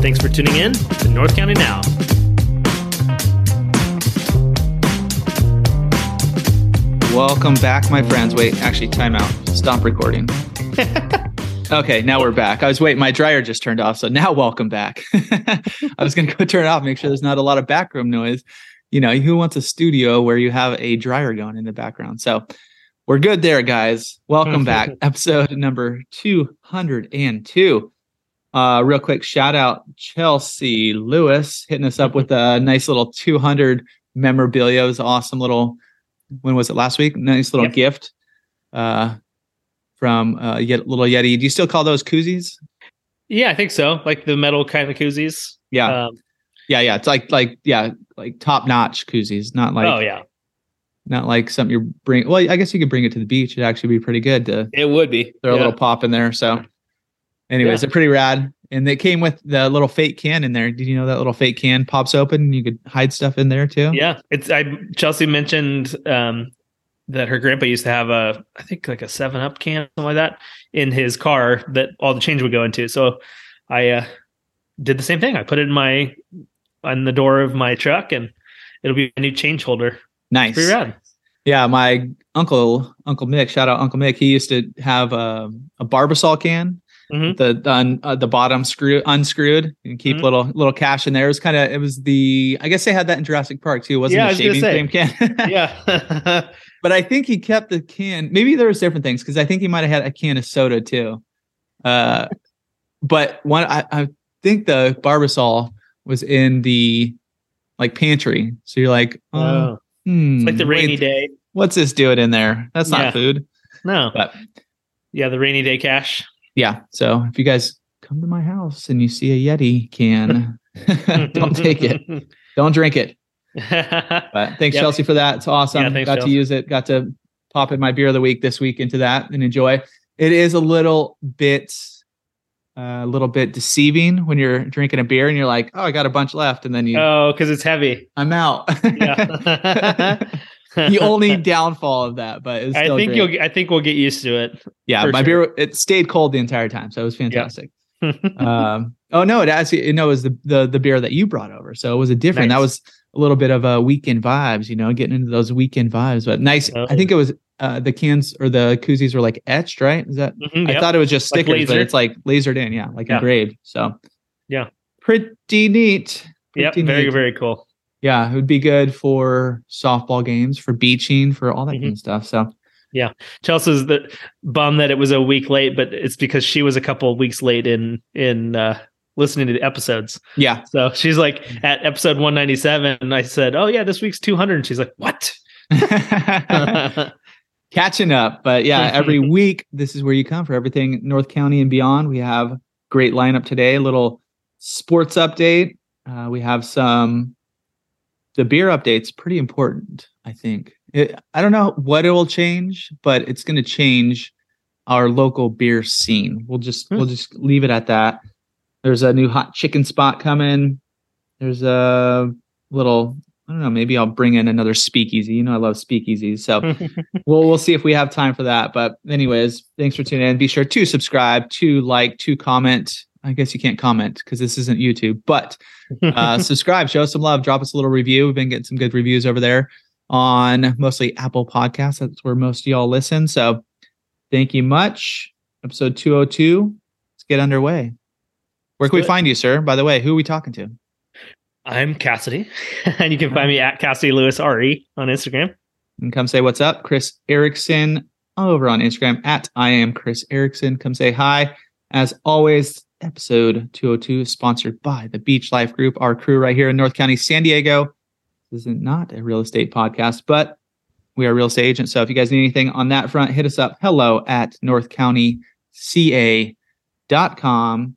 Thanks for tuning in to North County Now. Welcome back, my friends. Wait, actually, time out. Stop recording. okay, now we're back. I was waiting. My dryer just turned off, so now welcome back. I was going to go turn it off, make sure there's not a lot of background noise. You know, who wants a studio where you have a dryer going in the background? So we're good there, guys. Welcome back. Episode number 202. Uh, real quick shout out Chelsea Lewis hitting us up with a nice little 200 memorabilia. It was awesome little, when was it last week? Nice little Yep. gift uh, from uh, Yet, Little Yeti. Do you still call those koozies? Yeah, I think so. Like the metal kind of koozies. Yeah. Um, yeah. Yeah. It's like, like, yeah, like top notch koozies, not like, oh yeah, not like something you're bring. Well, I guess you could bring it to the beach. It'd actually be pretty good to it would be. throw a little pop in there. So, anyways, Yeah. they're pretty rad. And they came with the little fake can in there. Did you know that little fake can pops open and you could hide stuff in there too? Yeah, it's. I Chelsea mentioned um, that her grandpa used to have a, I think like a Seven Up can, something like that, in his car that all the change would go into. So I uh, did the same thing. I put it in my on the door of my truck, and it'll be a new change holder. Nice. Pretty rad. Yeah, my uncle, Uncle Mick, shout out Uncle Mick. He used to have a, a Barbasol can, Mhm. the the, un, uh, the bottom screw unscrewed, and keep Mhm. little little cash in there. It was kind of it was the I guess they had that in Jurassic Park too. Wasn't Yeah, a shaving cream can? Yeah, but I think he kept the can. Maybe there was different things because I think he might have had a can of soda too. Uh, but one I, I think the Barbasol was in the like pantry. So you're like, oh, oh, hmm, it's like the rainy wait, day. What's this doing in there? That's not Yeah. food. No, But yeah, the rainy day cash. Yeah. So if you guys come to my house and you see a Yeti can, don't take it. Don't drink it. But thanks, Yep. Chelsea, for that. It's awesome. Yeah, thanks, got to use it. Got to pop in my beer of the week this week into that and enjoy. It is a little bit, uh, a little bit deceiving when you're drinking a beer and you're like, oh, I got a bunch left, and then you, oh, because it's heavy. I'm out. Yeah. The only downfall of that, but it's I think great. you'll. I think we'll get used to it. Yeah, my sure. beer it stayed cold the entire time, so it was fantastic. um, oh no, it actually no, it was the, the the beer that you brought over, so it was a different. That was a little bit of a weekend vibes, you know, getting into those weekend vibes. But nice. Oh. I think it was uh, the cans or the koozies were like etched, right? Is that? Mhm, I yep. thought it was just Like stickers, but it's like lasered in, yeah, like Yeah. engraved. So Yeah. pretty neat. Yep, Pretty very neat. very cool. Yeah, it would be good for softball games, for beaching, for all that Mm-hmm. kind of stuff. So yeah, Chelsea's the bum that it was a week late, but it's because she was a couple of weeks late in in uh, listening to the episodes. yeah, So she's like at episode one ninety seven, and I said, "Oh yeah, this week's two hundred. And she's like, "What?" catching up. But yeah, every week this is where you come for everything North County and beyond. We have great lineup today. A little sports update. Uh, we have some the beer updates. Pretty important, I think. It, I don't know what it will change, but it's going to change our local beer scene. We'll just Hmm. we'll just leave it at that. There's a new hot chicken spot coming. There's a little. I don't know. Maybe I'll bring in another speakeasy. You know, I love speakeasies. So we'll we'll see if we have time for that. But anyways, thanks for tuning in. Be sure to subscribe, to like, to comment. I guess you can't comment because this isn't YouTube, but uh, subscribe, show us some love, drop us a little review. We've been getting some good reviews over there on mostly Apple Podcasts. That's where most of y'all listen. So thank you much. Episode 202. Let's get underway. Where can we Good. find you, sir? By the way, who are we talking to? I'm Cassidy, and you can find me at Cassidy Lewis Re on Instagram. and come say what's up. Chris Erickson over on Instagram at I am Chris Erickson. Come say hi. As always, episode 202 is sponsored by the Beach Life Group, our crew right here in North County, San Diego. This is not a real estate podcast, but we are real estate agents. So if you guys need anything on that front, hit us up. Hello at northcountyca.com.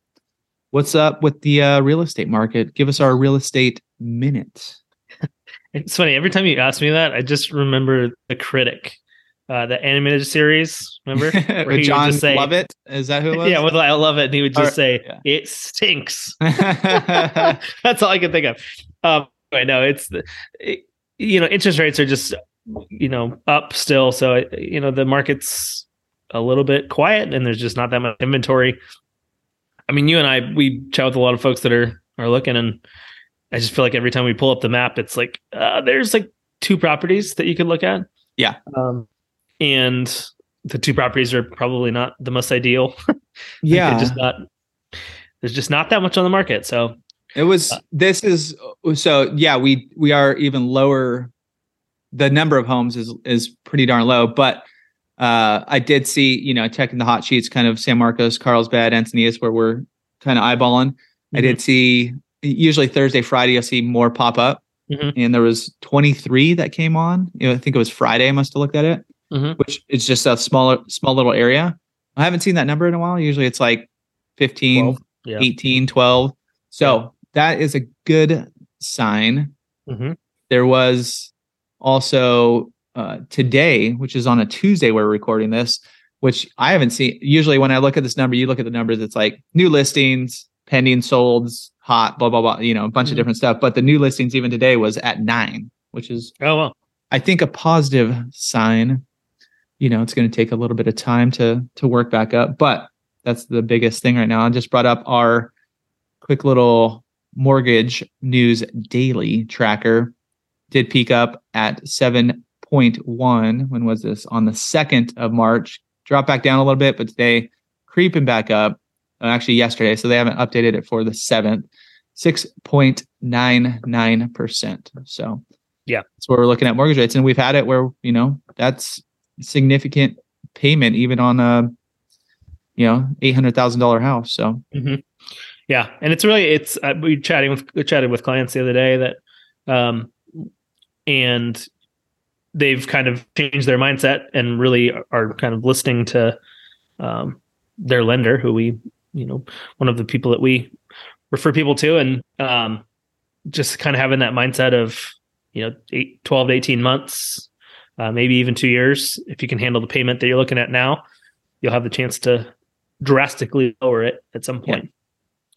what's up with the uh, real estate market? Give us our real estate minute. It's funny. Every time you ask me that, I just remember the critic, uh, the animated series. Remember? Where he would John just say- Lovitz is that who it was? Yeah, with I love it. And he would just Or- say, yeah. "It stinks." That's all I can think of. Um, I know it's the, it- you know, interest rates are just you know up still, so you know the market's a little bit quiet, and there's just not that much inventory. I mean, you and I we chat with a lot of folks that are are looking, and I just feel like every time we pull up the map, it's like uh, there's like two properties that you could look at. Yeah. um, and the two properties are probably not the most ideal. yeah. Just not. There's just not that much on the market, so It was this is so yeah, we we are even lower the number of homes is is pretty darn low, but uh I did see, you know, checking the hot sheets kind of San Marcos, Carlsbad, Encinitas where we're kind of eyeballing. I did see usually Thursday, Friday you'll see more pop up. Mhm. And there was 23 that came on. You know, I think it was Friday I must have looked at it, Mhm. which is just a smaller small little area. I haven't seen that number in a while. Usually it's like 15, 12, yeah. 18, 12. So that is a good sign. Mhm. There was also uh, today, which is on a Tuesday, we're recording this, which I haven't seen. Usually, when I look at this number, you look at the numbers, it's like new listings, pending, solds, hot, blah, blah, blah, you know, a bunch Mhm. of different stuff. But the new listings, even today, was at nine, which is, Oh well. I think, a positive sign. You know, it's going to take a little bit of time to to work back up, but that's the biggest thing right now. I just brought up our quick little mortgage news daily tracker. Did peak up at 7.1. When was this? On the 2nd of March. Dropped back down a little bit, but today creeping back up. Uh, Actually, yesterday. So they haven't updated it for the 7th. 6.99%. So, Yeah. that's where we're looking at mortgage rates. And we've had it where, you know, that's significant payment, even on a, you know, $800,000 house. So, Yeah, and it's really it's uh, we chatting with we chatted with clients the other day that, um, and they've kind of changed their mindset and really are kind of listening to, um, their lender who we you know one of the people that we refer people to and um, just kind of having that mindset of you know eight, 12 to 18 months uh, maybe even two years if you can handle the payment that you're looking at now you'll have the chance to drastically lower it at some Yeah. point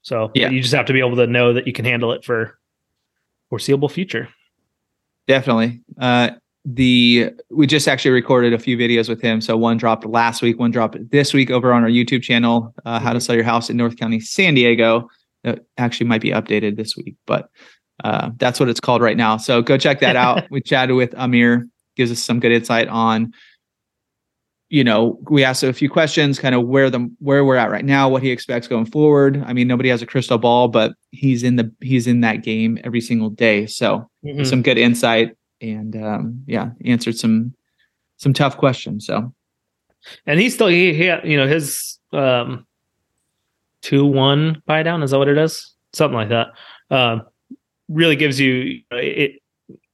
so Yeah. you just have to be able to know that you can handle it for foreseeable future Definitely. Uh, the we just actually recorded a few videos with him. So one dropped last week, one dropped this week over on our YouTube channel. Uh, How to sell your house in North County, San Diego. That actually might be updated this week, but uh, that's what it's called right now. So go check that out. we chatted with Amir, gives us some good insight on. You know, we asked a few questions, kind of where the where we're at right now, what he expects going forward. I mean, nobody has a crystal ball, but he's in the he's in that game every single day. So Mhm. some good insight and um, yeah answered some some tough questions so and he's still he, he you know his um two one buy down is that what it is something like that um really gives you it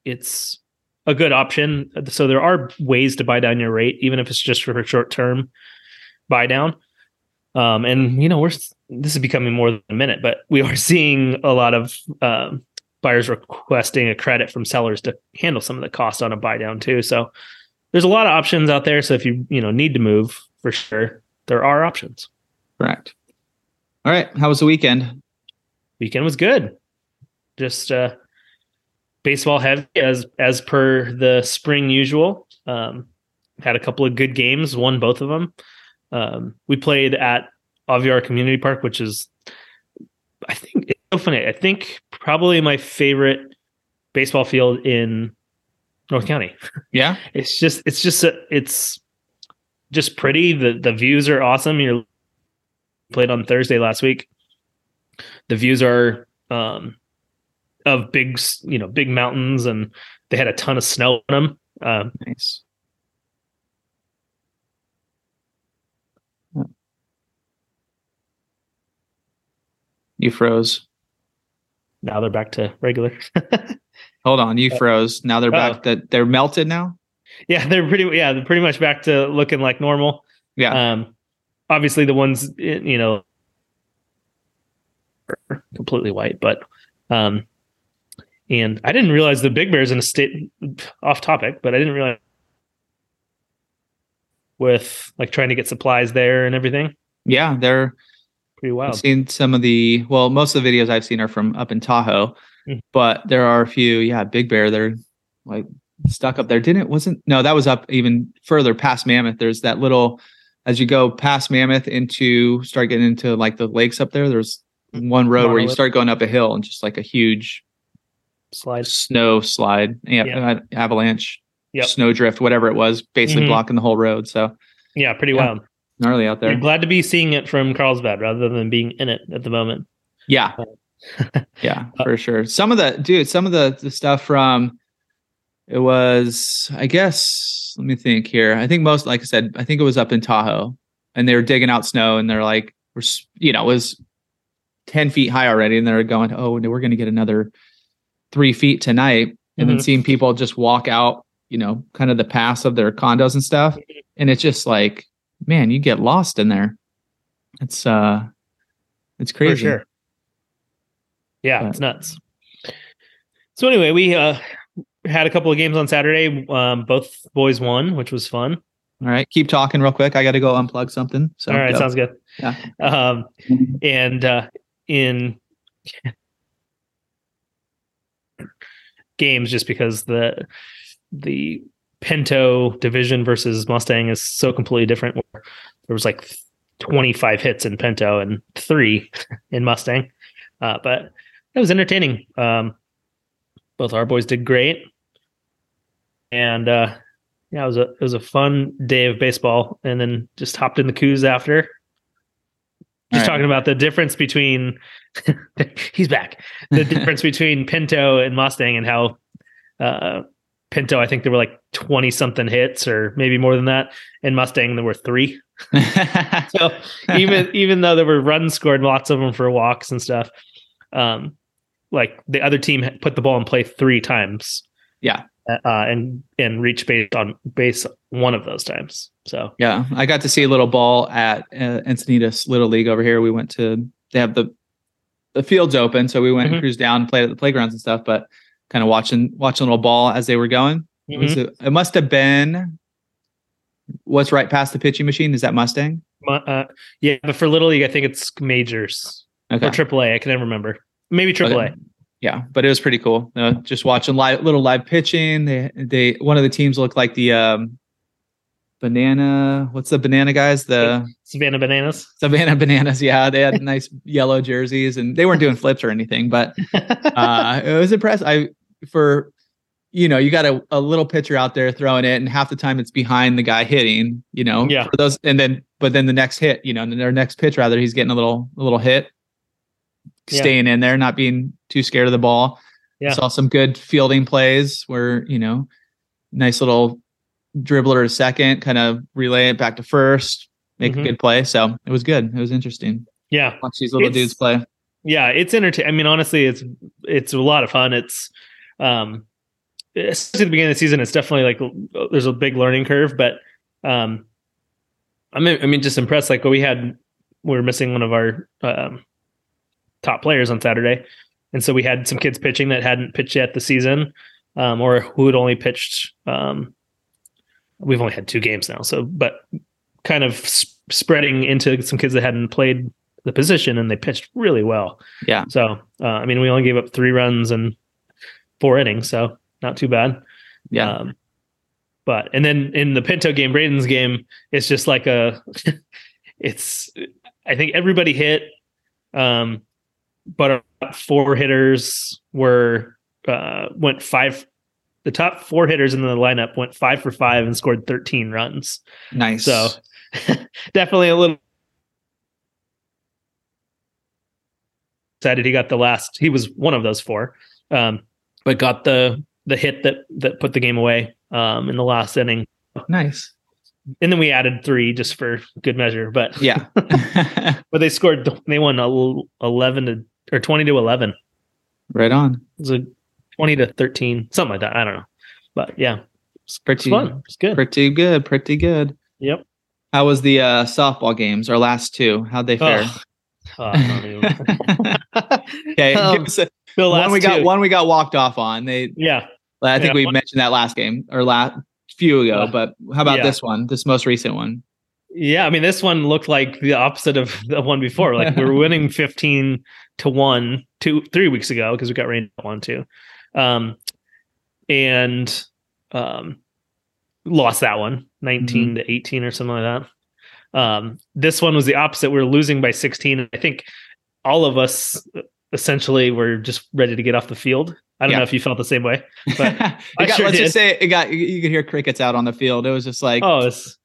it's a good option so there are ways to buy down your rate even if it's just for a short term buy down um and you know we're this is becoming more than a minute but we are seeing a lot of um buyers requesting a credit from sellers to handle some of the cost on a buy down too so there's a lot of options out there. So if you you know need to move for sure, there are options. correct all right how was the weekend Weekend was good. Just uh, baseball heavy as as per the spring usual. Um, had a couple of good games. Won both of them. Um, we played at Aviara Community Park, which is I think it's so funny. I think probably my favorite baseball field in North County. yeah it's just it's just a, it's just pretty the the views are awesome you played on thursday last week the views are um of big you know big mountains and they had a ton of snow on them um nice. You froze. Now they're back to regular. Hold on you froze. Now they're back that they're melted now? Yeah they're pretty yeah they're pretty much back to looking like normal. Yeah. Um obviously the ones eh, you know completely white. But um, and I didn't realize the Big Bear's in a state off topic, but I didn't realize with like trying to get supplies there and everything. Yeah, they're pretty wild. I've seen some of the well, most of the videos I've seen are from up in Tahoe, Mm. but there are a few. Yeah, Big Bear, they're like stuck up there. Didn't it? Wasn't no, that was up even further past Mammoth. There's that little as you go past Mammoth into start getting into like the lakes up there. There's one road where you start going up a hill and just like a huge Slide. snow slide, yeah, Yeah. uh, avalanche, Yep. snow drift, whatever it was, basically Mhm. blocking the whole road. So Yeah, pretty Yeah. wild. gnarly out there. You're glad to be seeing it from Carlsbad rather than being in it at the moment. Yeah. yeah, Uh, for sure. Some of the dude, some of the, the stuff from it was, I guess, let me think here. I think most, like I said, I think it was up in Tahoe and they were digging out snow and they're like, we're, you know, it was 10 feet high already. And they're going, oh, no, we're going to get another three feet tonight. And then Mhm. seeing people just walk out, you know, kind of the paths of their condos and stuff. And it's just like, man, you get lost in there. It's, uh, it's crazy. For sure. Yeah, But- it's nuts. So anyway, we uh had a couple of games on Saturday. Um, both boys won, which was fun. All right, keep talking real quick. I got to go unplug something. So All right, go. sounds good. Yeah. Um, and uh, in games, just because the the Pinto division versus Mustang is so completely different. Where there was like 25 hits in Pinto and three in Mustang, uh, but it was entertaining. Um, both our boys did great, and uh, yeah, it was a it was a fun day of baseball. And then just hopped in the coos after. Just All right. talking about the difference between he's back. The difference between Pinto and Mustang and how uh, Pinto, I think there were like twenty something hits or maybe more than that. And Mustang there were three. So even even though there were runs scored, lots of them for walks and stuff, um, like the other team put the ball in play three times. Yeah. Uh, and and reach base on base one of those times. So yeah, I got to see a little ball at uh, Encinitas Little League over here. We went to they have the the fields open, so we went Mhm. and cruised down, and played at the playgrounds and stuff. But kind of watching watching a little ball as they were going. It, was mhm. a, it must have been what's right past the pitching machine. Is that Mustang? Mu- uh, yeah, but for little league, I think it's majors Okay. or AAA. I can never remember. Maybe AAA. Okay. Yeah, but it was pretty cool. Uh, just watching live, little live pitching. They, they, one of the teams looked like the um, banana. What's the banana guys? The Savannah Bananas. Savannah Bananas. Yeah, they had nice yellow jerseys, and they weren't doing flips or anything, but uh, it was impressive. I for you know you got a, a little pitcher out there throwing it, and half the time it's behind the guy hitting. You know, Yeah. For those, and then but then the next hit, you know, and their next pitch rather, he's getting a little a little hit, Yeah. staying in there, not being too scared of the ball. Yeah. Saw some good fielding plays where you know, nice little dribbler to second, kind of relay it back to first, make Mhm. a good play. So it was good. It was interesting. yeah, Watch these little It's- dudes play. yeah, it's entertaining. I mean, honestly, it's it's a lot of fun. It's um, especially at the beginning of the season, it's definitely like there's a big learning curve, but um, I mean, I mean, just impressed. Like we had, we were missing one of our um, top players on Saturday, and so we had some kids pitching that hadn't pitched yet the season, um, or who had only pitched. Um, we've only had two games now, so but kind of s- spreading into some kids that hadn't played the position, and they pitched really well. Yeah. So uh, I mean, we only gave up three runs and four innings, so not too bad. Yeah. Um, but and then in the Pinto game, Braden's game, it's just like a, it's. I think everybody hit, um, but four hitters were uh, went five. The top four hitters in the lineup went five for five and scored thirteen runs. nice. So definitely a little excited he got the last. He was one of those four, um, but got the the hit that that put the game away um, in the last inning. nice. And then we added three just for good measure. But Yeah. but they scored. They won el- eleven to or twenty to eleven. right on. It was a twenty to thirteen, something like that. I don't know, but yeah, it's Pretty fun. It's good. pretty good. Pretty good. Yep. How was the uh, softball games? Our last two. How'd they fare? Oh, Okay, Um, a- The one we got two. one we got walked off on. They Yeah. I think Yeah, we one- mentioned that last game or last few ago, but how about yeah. this one? This most recent one. Yeah, I mean, this one looked like the opposite of the one before. Like we were winning fifteen to one two three weeks ago because we got rained one too, um, and um, lost that one 19 to eighteen or something like that. Um, this one was the opposite. We were losing by sixteen. I think all of us essentially were just ready to get off the field. I don't Yeah. know if you felt the same way. But I got- sure let's did. just say it got. You, could hear crickets out on the field. It was just like Oh, it's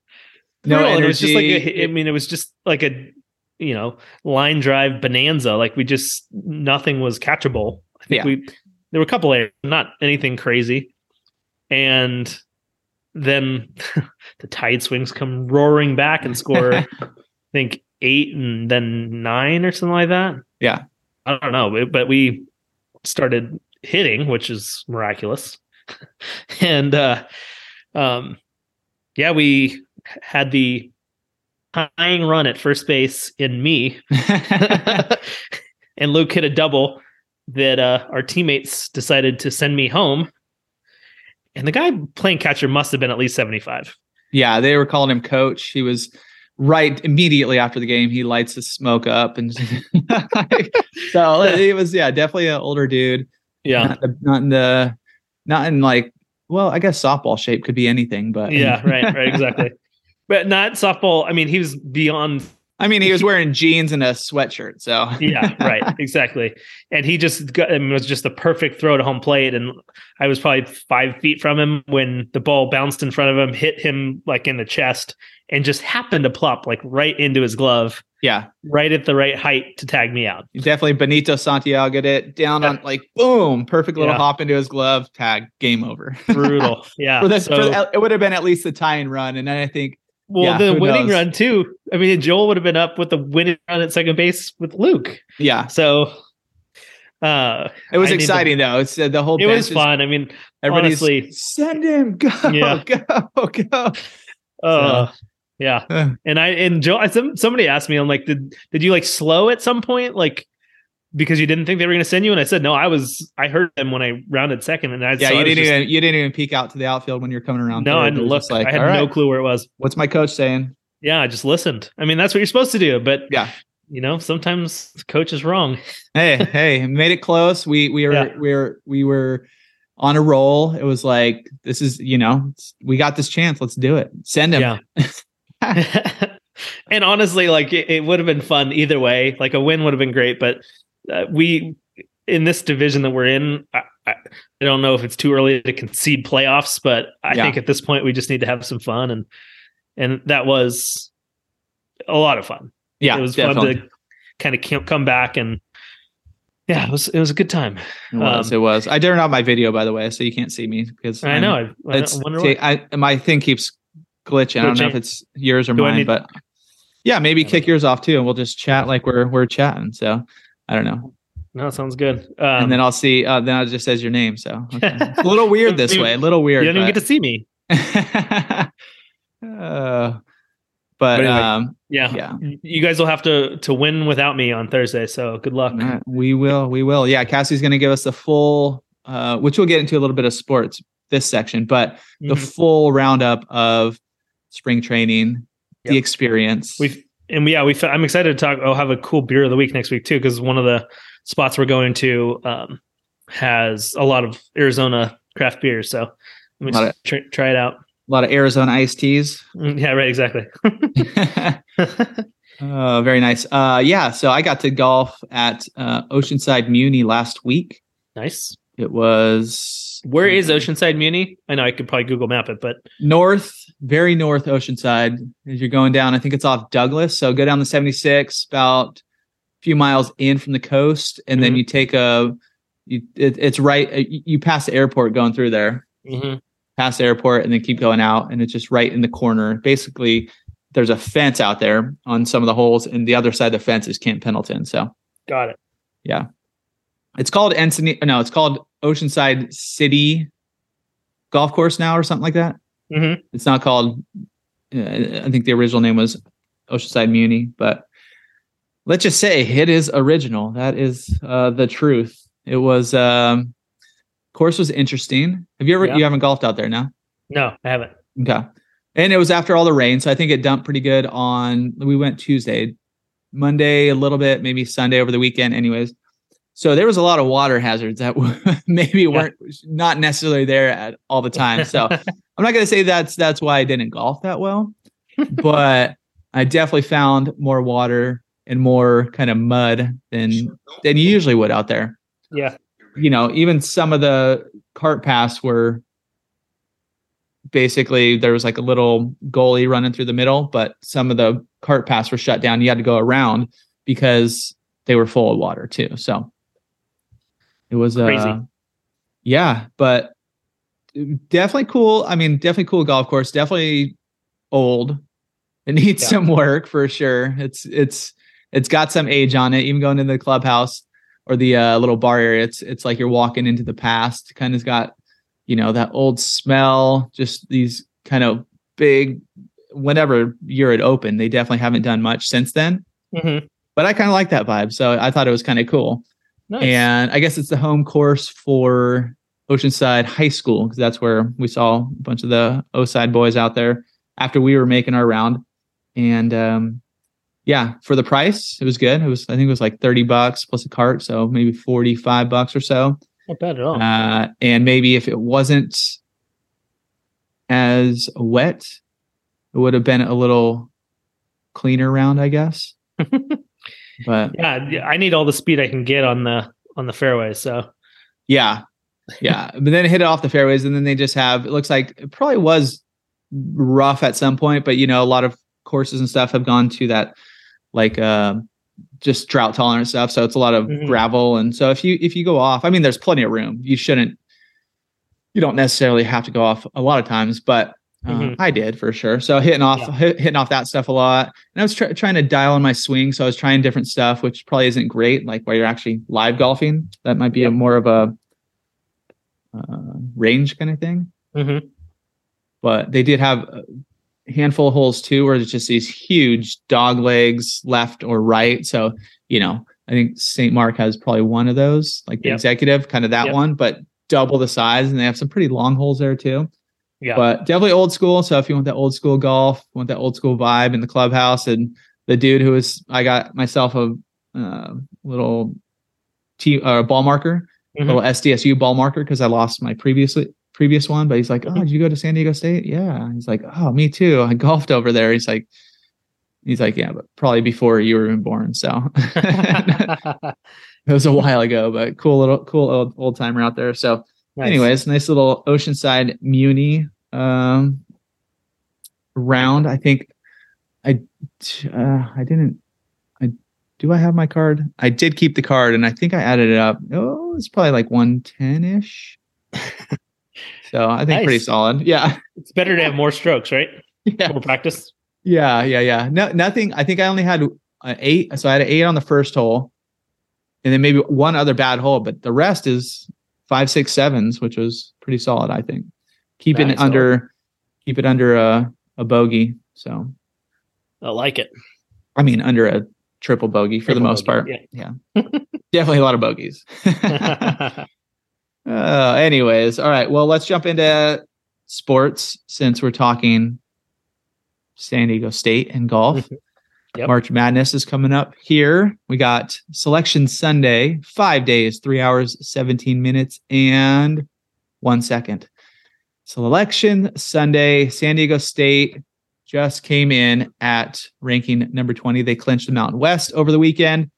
no brutal. energy. And It was just like a, I mean, it was just like a you know line drive bonanza. Like we just nothing was catchable. I think Yeah. we there were a couple of not anything crazy, and then the tide swings come roaring back and score. I think eight and then nine or something like that. Yeah. I don't know, but we started hitting, which is miraculous, and uh, um, yeah, we had the tying run at first base in me, and Luke hit a double that uh, our teammates decided to send me home. And the guy playing catcher must have been at least 75. yeah, they were calling him coach. He was right immediately after the game. He lights the smoke up, and so he was yeah, definitely an older dude. Yeah. not, the, not in the not in like well, I guess softball shape could be anything, but Yeah, right, right, exactly. But not softball. I mean, he was beyond I mean, he was wearing jeans and a sweatshirt, so yeah, right, exactly. And he just got, I mean, it was just the perfect throw to home plate. And I was probably five feet from him when the ball bounced in front of him, hit him like in the chest, and just happened to plop like right into his glove, yeah, right at the right height to tag me out. definitely Benito Santiago did it down on like boom, perfect little Yeah. hop into his glove, tag, game over. Brutal. Yeah. for this, So- for it would have been at least the tie and run, and then I think well, yeah, the winning knows? run too. I mean, Joel would have been up with the winning run at second base with Luke. yeah, So uh it was I need to- exciting though. It's uh, the whole it was fun. I mean, Everybody's honestly. send him, go, Yeah. go, go. uh yeah. And I and Joel I, some somebody asked me, I'm like, did did you like slow at some point, like because you didn't think they were going to send you? And I said, no, I was. I heard them when I rounded second, and I yeah, so you was didn't just- even you didn't even peek out to the outfield when you're coming around. No. I It didn't look. like, I had all no clue where it was. What's my coach saying? Yeah, I just listened. I mean, that's what you're supposed to do. But Yeah. you know, sometimes the coach is wrong. hey, hey, made it close. We we were Yeah. we were we were on a roll. It was like this is you know we got this chance. Let's do it. Send him. Yeah. and honestly, like it, it would have been fun either way. Like a win would have been great, but uh, we in this division that we're in, I, I, don't know if it's too early to concede playoffs, but I Yeah. think at this point we just need to have some fun and and that was a lot of fun. yeah, it was definitely. fun to kind of come back and yeah, it was it was a good time. It was. um, it was. I turned off my video by the way, so you can't see me because I know. I, It's wonder ta- why. I my thing keeps glitching. I don't know if it's yours or Do mine, need- but yeah, maybe kick yours off too, and we'll just chat like we're we're chatting. So I don't know, No, sounds good. Um, and then I'll see. Uh, then it just says your name. So okay. a little weird this way. A little weird. you didn't even get to see me. uh, but But anyway. um, Yeah. yeah, You guys will have to to win without me on Thursday, so good luck. Right, we will. We will. Yeah, Cassie's going to give us the full, uh, which we'll get into a little bit of sports this section, but the Mhm. full roundup of spring training, the experience. We've and we, yeah, we. I'm excited to talk. I'll have a cool beer of the week next week too, because one of the spots we're going to um, has a lot of Arizona craft beers. So let me of- try, try it out. a lot of Arizona iced teas. Mm, Yeah, right. Exactly. oh, very nice. Uh, yeah, so I got to golf at uh, Oceanside Muni last week. nice. It was Where is Oceanside Muni? I know I could probably Google map it, but north, very north Oceanside. As you're going down, I think it's off Douglas. So go down the 76, about a few miles in from the coast, and then Mhm. you take a. You, it, it's right. uh, You pass the airport going through there, Mhm. past the airport, and then keep going out, and it's just right in the corner. Basically, there's a fence out there on some of the holes, and the other side of the fence is Camp Pendleton. So got it. It's called Ensign. No, it's called Oceanside City Golf Course now, or something like that. Mhm. It's not called. Uh, I think the original name was Oceanside Muni, but let's just say it is original. That is uh, the truth. It was um, course was interesting. Have you ever Yeah. you haven't golfed out there now? No, I haven't. Okay. And it was after all the rain, so I think it dumped pretty good on. We went Tuesday, Monday a little bit, maybe Sunday over the weekend. Anyways, so there was a lot of water hazards that maybe weren't not necessarily there at all the time. So I'm not going to say that's that's why I didn't golf that well, but I definitely found more water and more kind of mud than than you usually would out there yeah. you know, even some of the cart paths were basically there was like a little goalie running through the middle, but some of the cart paths were shut down. You had to go around because they were full of water too. So it was Crazy. uh yeah, but definitely cool. I mean, definitely cool golf course. Definitely old. It needs Yeah. some work for sure. It's it's it's got some age on it. Even going into the clubhouse or the uh, little bar area, it's it's like you're walking into the past. Kind of's got you know that old smell. Just these kind of big. Whenever you're at open, they definitely haven't done much since then. hmm But I kind of like that vibe, so I thought it was kind of cool. Nice. And I guess it's the home course for Oceanside High School because that's where we saw a bunch of the O-side boys out there after we were making our round. And um, yeah, for the price, it was good. It was I think it was like 30 bucks plus a cart, so maybe 45 bucks or so. Not bad at all. Uh, and maybe if it wasn't as wet, it would have been a little cleaner round, I guess. but yeah, yeah, I need all the speed I can get on the on the fairway. So Yeah. Yeah. but then hit it off the fairways and then they just have it looks like it probably was rough at some point, but you know, a lot of courses and stuff have gone to that like uh just drought tolerant stuff. So it's a lot of Mhm. gravel. And so if you if you go off, I mean there's plenty of room. You shouldn't you don't necessarily have to go off a lot of times, but uh, Mhm. I did for sure. So hitting off Yeah. hit, hitting off that stuff a lot. And I was try- trying to dial in my swing, so I was trying different stuff, which probably isn't great. Like while you're actually live golfing, that might be a more of a uh, range kind of thing. mhm. But they did have a handful of holes too, where it's just these huge dog legs left or right. So you know, I think St. Mark has probably one of those, like the Yep. executive, kind of that Yep. one, but double the size, and they have some pretty long holes there too. Yeah, But definitely old school. So if you want that old school golf, want that old school vibe in the clubhouse, and the dude who was, I got myself a uh, little t uh, ball marker, Mhm. little SDSU ball marker because I lost my previously previous one. But he's like, oh, Mhm. did you go to San Diego State? Yeah. He's like, oh, me too. I golfed over there. He's like, he's like, yeah, but probably before you were even born. So it was a while ago, but cool little cool old old timer out there. So Nice. anyways nice little oceanside muni um round. I think i uh, i didn't i do i have my card? I did keep the card and i think i added it up. Oh it's probably like 110ish so i think pretty solid. Yeah. It's better to have more strokes, right? yeah. More practice. yeah yeah yeah. No nothing. I think i only had an eight so i had an eight on the first hole and then maybe one other bad hole but the rest is five six sevens which was pretty solid i think. Keeping it under keep it under a, a bogey so. I like it. i mean under a triple bogey for the Triple most bogey, part. definitely a lot of bogeys. Uh, anyways all right well let's jump into sports since we're talking san diego state and golf Yep. march madness is coming up here we got selection sunday five days three hours 17 minutes and one second selection sunday san diego state just came in at ranking number 20 they clinched the mountain west over the weekend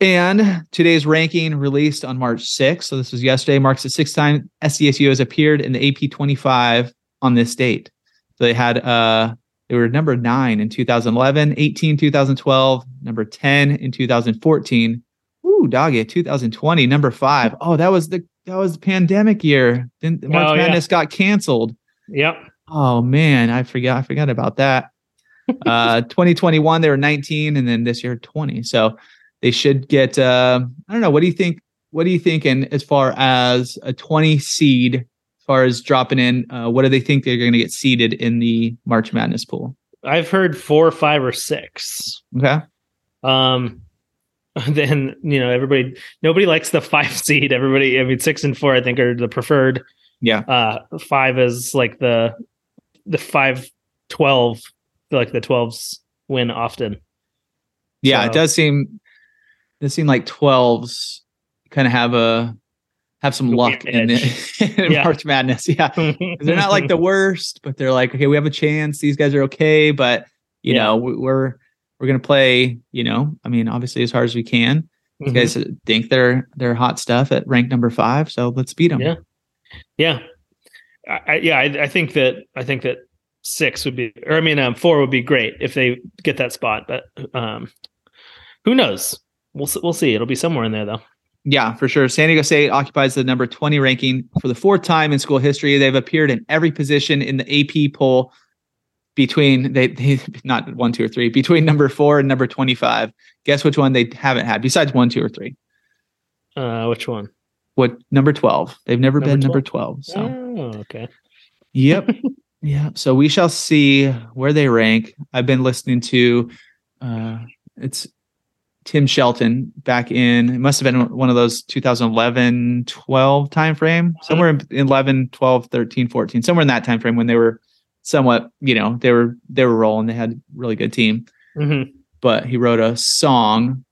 and today's ranking released on March 6th. So this was yesterday, marks the sixth time SDSU has appeared in the AP 25 on this date. So they had uh they were number nine in 2011, 18 2012, number 10 in 2014. Ooh, doggy, 2020, number five. Oh, that was the that was the pandemic year. Then March Oh, yeah. Madness got canceled. yep. Oh man, I forgot. I forgot about that. uh, 2021 they were 19, and then this year 20. So they should get. Uh, I don't know. What do you think? What are you thinking as far as a 20 seed? As far as dropping in, uh, what do they think they're going to get seeded in the March Madness pool? I've heard four, five, or six. Okay. Um, then you know everybody nobody likes the five seed. Everybody, I mean, six and four I think are the preferred. Yeah. Uh, five is like the the five twelve. Like the twelves win often. Yeah, So- it does seem it does seem like 12s kind of have a have some luck in, edge. in Yeah. March Madness. Yeah. They're not like the worst, but they're like, okay, we have a chance. These guys are okay, but you Yeah. know, we- we're we're gonna play, you know, I mean, obviously as hard as we can. Mhm. You guys think they're they're hot stuff at rank number five, so let's beat them. Yeah. Yeah, I, I, yeah, I, I think that I think that six would be, or I mean, um, four would be great if they get that spot. But um, who knows? We'll we'll see. It'll be somewhere in there though. Yeah, for sure. San Diego State occupies the number 20 ranking for the fourth time in school history. They've appeared in every position in the AP poll between they, they not one, two, or three, between number four and number 25. Guess which one they haven't had besides one, two, or three? Uh, which one? What number 12? They've never Number been number 12. So Oh, okay. Yep. yeah. So we shall see where they rank. I've been listening to uh it's Tim Shelton back in it must have been one of those 2011 12 time frame somewhere in 11 12 13 14 somewhere in that time frame when they were somewhat you know they were they were rolling they had a really good team hmm but he wrote a song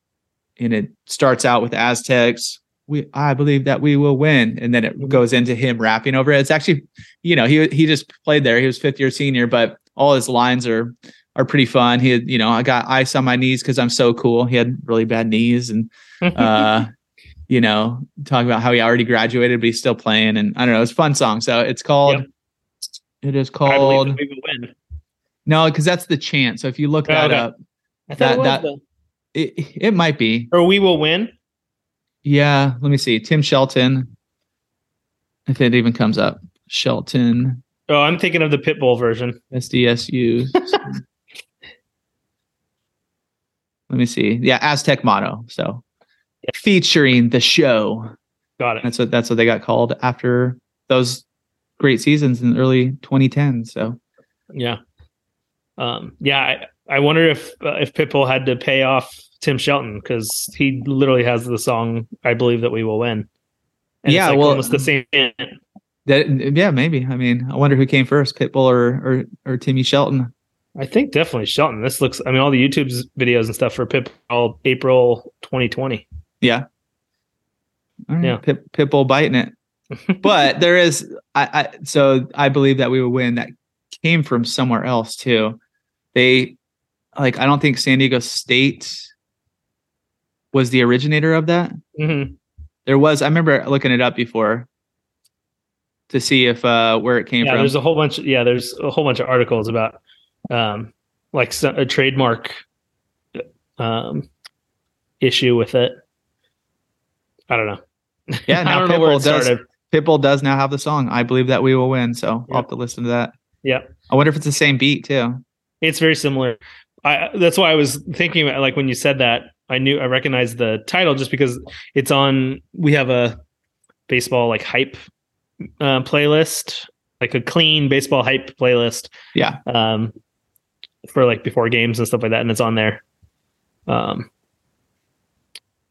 and it starts out with Aztecs. We I believe that we will win. And then it Mhm. goes into him rapping over it. It's actually, you know, he he just played there. He was fifth year senior, but all his lines are are pretty fun. He had, you know, I got ice on my knees because I'm so cool. He had really bad knees and uh you know, talking about how he already graduated, but he's still playing. And I don't know, it's a fun song. So it's called Yep. it is called that we will win. no, because that's the chant. So if you look Oh, that okay. up, I That- it that- it, it might be. or we will win. Yeah, let me see. Tim Shelton. If it even comes up. Shelton Oh, I'm thinking of the Pitbull version. SDSU. let me see. Yeah, Aztec motto. So featuring the show. Got it. That's what that's what they got called after those great seasons in the early 2010s. So Yeah. Um, yeah, I, I wonder if uh, if Pitbull had to pay off Tim Shelton because he literally has the song "I Believe That We Will Win." And Yeah, like well- almost the same. that yeah, maybe. I mean, I wonder who came first, Pitbull or or or Timmy Shelton. I think definitely Shelton. This looks. I mean, all the YouTube videos and stuff for Pitbull April 2020. Yeah. All right. Yeah. Pit, Pitbull biting it. but there is I, I so I believe that we would win that came from somewhere else too. They like I don't think San Diego State was the originator of that. hmm There was I remember looking it up before to see if uh where it came Yeah, from. there's a whole bunch. Yeah, there's a whole bunch of articles about um, like a trademark um, issue with it. I don't know. Yeah, I now don't know where Pitbull it does- Pitbull does now have the song I believe that we will win, so. I'll have to listen to that. Yeah. I wonder if it's the same beat too. It's very similar. I that's why I was thinking about, like when you said that, I knew I recognized the title just because it's on we have a baseball like hype uh, playlist, like a clean baseball hype playlist. Yeah. Um for like before games and stuff like that, and it's on there. Um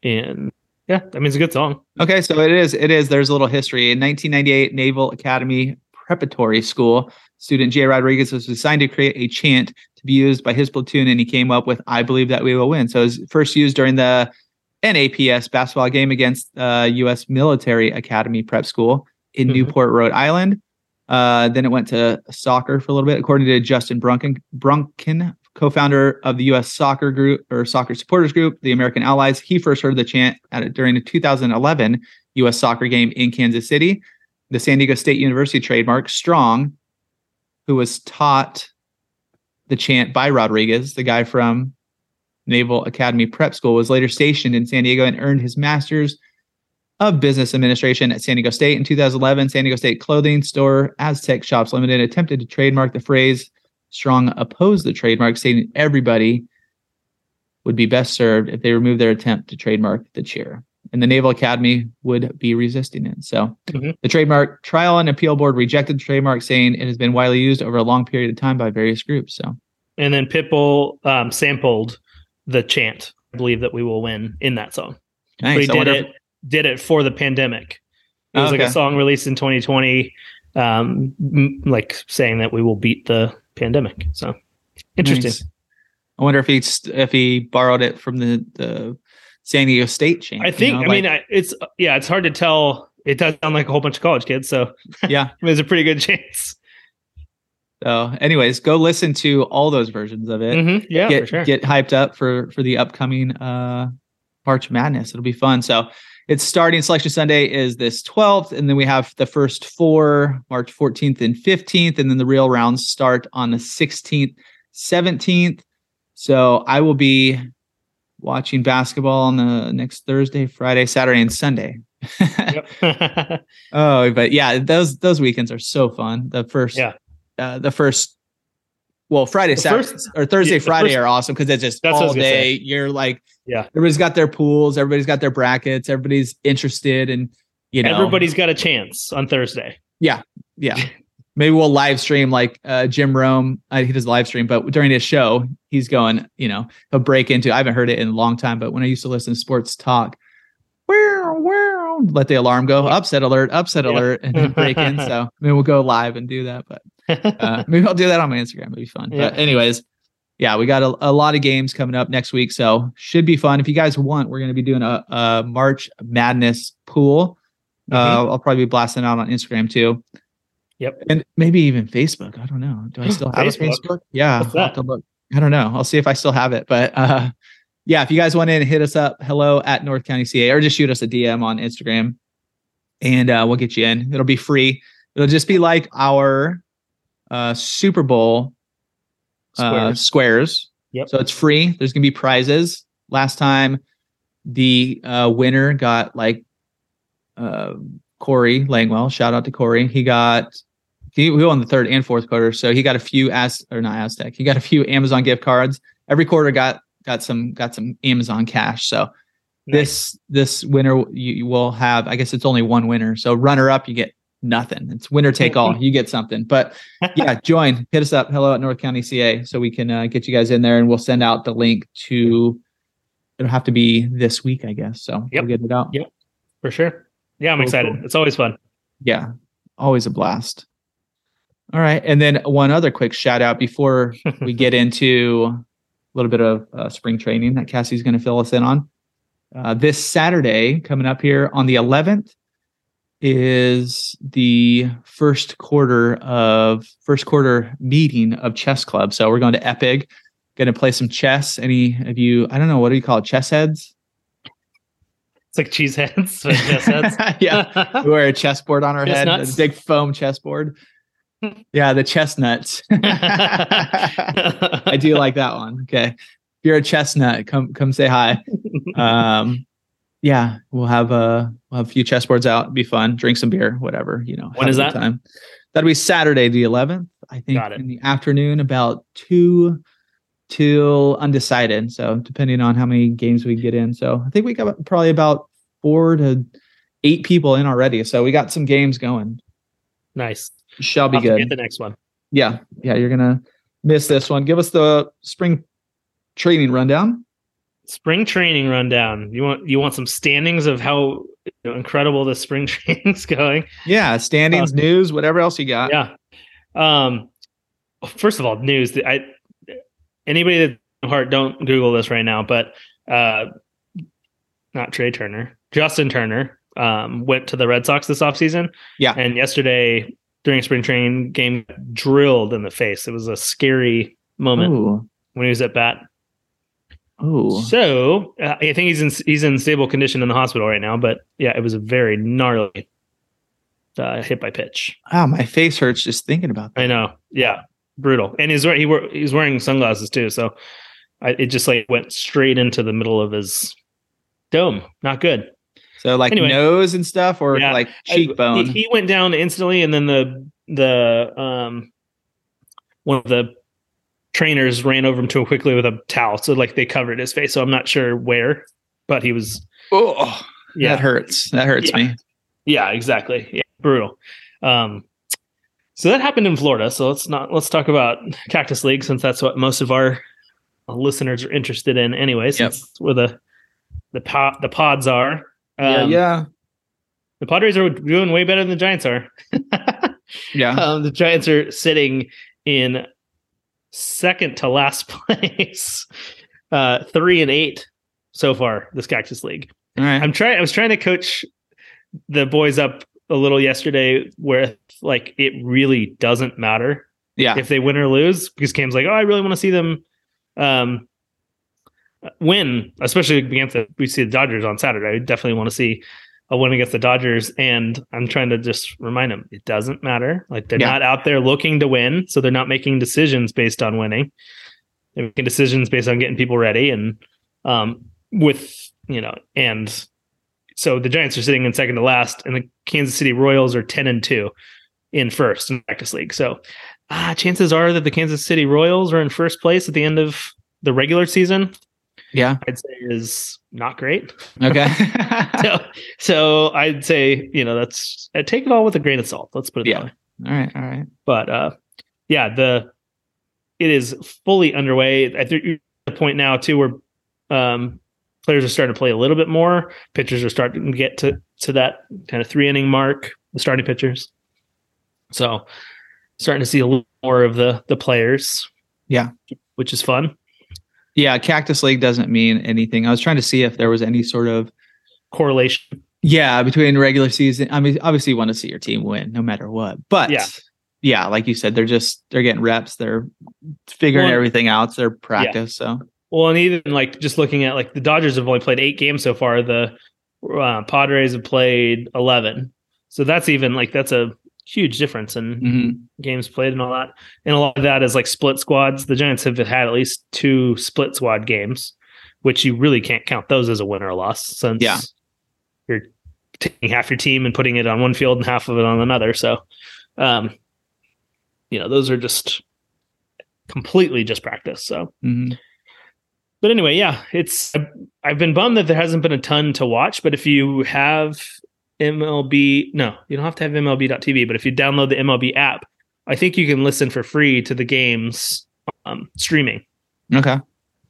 and yeah, I mean it's a good song. Okay, so it is. It is. There's a little history. In 1998, Naval Academy Preparatory School student Jay Rodriguez was assigned to create a chant to be used by his platoon, and he came up with "I believe that we will win." So it was first used during the NAPS basketball game against uh, U.S. Military Academy Prep School in Mhm. Newport, Rhode Island. Uh, then it went to soccer for a little bit, according to Justin Brunken, Brunken, co-founder of the U.S. Soccer Group or Soccer Supporters Group, the American Outlaws. He first heard the chant it during the 2011 U.S. Soccer game in Kansas City. The San Diego State University trademark Strong, who was taught the chant by Rodriguez, the guy from Naval Academy Prep School, was later stationed in San Diego and earned his master's of business administration at San Diego State. In 2011, San Diego State clothing store Aztec Shops Limited attempted to trademark the phrase. Strong opposed the trademark, stating everybody would be best served if they removed their attempt to trademark the cheer. And the Naval Academy would be resisting it. So Mhm. the trademark trial and appeal board rejected the trademark, saying it has been widely used over a long period of time by various groups. So And then Pitbull um, sampled the chant. I believe that we will win in that song. Nice. I did it did it for the pandemic. It was like a song released in 2020, um, m- like saying that we will beat the pandemic. So interesting. Nice. I wonder if he if he borrowed it from the the San Diego State chant. I think. I mean, I, it's yeah, it's hard to tell. It does sound like a whole bunch of college kids, so yeah. there's a pretty good chance. So, anyways, go listen to all those versions of it. Mhm. Yeah, get for sure. get hyped up for for the upcoming uh March Madness. It'll be fun. So it's starting selection Sunday is this 12th, and then we have the first four March 14th and 15th, and then the real rounds start on the 16th, 17th. So I will be watching basketball on the next Thursday, Friday, Saturday, and Sunday. Oh, but yeah, those those weekends are so fun. The first, Yeah. uh, the first, well, Friday, The Saturday, first- or Thursday, yeah, Friday first- are awesome because it's just all day. say. You're like, Yeah. everybody's got their pools, everybody's got their brackets, everybody's interested, and you know, Everybody's got a chance on Thursday. yeah. Yeah. Maybe we'll live stream like uh, Jim Rome. Uh, he does live stream, but during his show, he's going, you know, he'll break into. I haven't heard it in a long time, but when I used to listen to sports talk, where, where, let the alarm go, upset alert, upset Yeah. alert, and then break in. So maybe we'll go live and do that. But uh, maybe I'll do that on my Instagram. It'd be fun. Yeah. But anyways, yeah, we got a, a lot of games coming up next week, so should be fun. If you guys want, we're going to be doing a, a March Madness pool. Uh, I'll probably be blasting out on Instagram too. Yep. And maybe even Facebook. I don't know. Do I still have Facebook? a Facebook? Yeah. What's I'll that? look. I don't know. I'll see if I still have it. But uh, yeah, if you guys want in, hit us up. Hello at North County CA, or just shoot us a DM on Instagram, and uh, we'll get you in. It'll be free. It'll just be like our uh, Super Bowl uh, Squares. squares. Yep. So it's free. There's gonna be prizes. Last time, the uh, winner got like uh, Corey Langwell. Shout out to Corey. He got he, he won the third and fourth quarter, so he got a few as or not Aztec. He got a few Amazon gift cards. Every quarter got got some got some Amazon cash. So this this winner you, you will have. I guess it's only one winner. So runner up, you get nothing. It's winner take all. You get something. But yeah, join. Hit us up. Hello at North County CA, so we can uh, get you guys in there, and we'll send out the link to. It'll have to be this week, I guess. So Yep. we'll get it out. Yep. for sure. Yeah, I'm Cool, excited. cool. It's always fun. Yeah, always a blast. All right, and then one other quick shout out before we get into a little bit of uh, spring training that Cassie's going to fill us in on. Uh, this Saturday, coming up here on the 11th, is the first quarter of first quarter meeting of chess club. So we're going to Epic, going to play some chess. Any of you? I don't know what do you call it? Chess heads? It's like cheese heads. chess heads. yeah, we wear a chessboard on our head, a big foam chessboard. yeah, the chestnuts. I do like that one. Okay. If you're a chestnut, come come say hi. Um yeah, we'll have a we'll have a few chessboards out. It'll be fun. Drink some beer, whatever, you know. When is that? Time. That'll be Saturday the 11th, I think in the afternoon about 2 till undecided. So, depending on how many games we get in. So, I think we got probably about 4 to 8 people in already. So, we got some games going. nice. Shall be good. Get the next one. Yeah, yeah, you're gonna miss this one. Give us the spring training rundown. Spring training rundown. You want you want some standings of how you know, incredible the spring training's going. Yeah, standings, news, whatever else you got. Yeah. Um. First of all, news. I anybody that heart don't Google this right now, but uh, not Trea Turner, Justin Turner, um, went to the Red Sox this offseason. Yeah. and yesterday during spring training game drilled in the face. It was a scary moment Ooh, when he was at bat. Ooh. So uh, I think he's in he's in stable condition in the hospital right now. But yeah, it was a very gnarly uh, hit by pitch. Ah, my face hurts just thinking about that. I know. Yeah, brutal. And he's wearing he wore, he's wearing sunglasses too. So I, it just like went straight into the middle of his dome. Not good. So like Anyway. nose and stuff, or Yeah. like I- cheekbone. He, he went down instantly, and then the the um one of the trainers ran over him too quickly with a towel, so like they covered his face. So I'm not sure where, but he was oh, yeah that hurts. That hurts Yeah. me. yeah exactly yeah brutal. Um, so that happened in Florida. So let's not let's talk about Cactus League since that's what most of our listeners are interested in anyway, since it's where the the pod, the pods are. yeah, Um, yeah, The Padres are doing way better than the Giants are. yeah. um, the Giants are sitting in second to last place, uh, three and eight so far. This Cactus League. All right. I'm trying. I was trying to coach the boys up a little yesterday, where like it really doesn't matter yeah, if they win or lose, because Cam's like, oh, I really want to see them um, win, especially against the we see the Dodgers on Saturday. I definitely want to see a win against the Dodgers, and I'm trying to just remind them it doesn't matter. Like they're Yeah. not out there looking to win, so they're not making decisions based on winning. They're making decisions based on getting people ready, and um, with you know, and so the Giants are sitting in second to last, and the Kansas City Royals are ten and two in first in Cactus League. So, ah, chances are that the Kansas City Royals are in first place at the end of the regular season. Yeah. I'd say is not great. Okay. So, so I'd say you know that's uh, take it all with a grain of salt. Let's put it Yeah. that way. all right. All right. But uh, yeah, the it is fully underway. I think at the point now too where um, players are starting to play a little bit more. Pitchers are starting to get to to that kind of three inning mark. The starting pitchers, so starting to see a little more of the the players. Yeah. which is fun. Yeah, Cactus League doesn't mean anything. I was trying to see if there was any sort of Correlation. yeah between regular season. I mean, obviously, you want to see your team win no matter what. But Yeah. yeah, like you said, they're just they're getting reps. They're figuring Well, everything out. It's their practice. So Well, and even like just looking at like the Dodgers have only played eight games so far. The uh, Padres have played eleven, so that's even like that's a huge difference in mhm. games played and all that. And a lot of that is like split squads. The Giants have had at least two split squad games, which you really can't count those as a win or a loss since Yeah. you're taking half your team and putting it on one field and half of it on another. So, um, you know, those are just completely just practice. So, Mhm. but anyway, yeah, it's I've been bummed that there hasn't been a ton to watch. But if you have MLB, no, you don't have to have MLB.tv. But if you download the MLB app, I think you can listen for free to the games um, streaming. okay.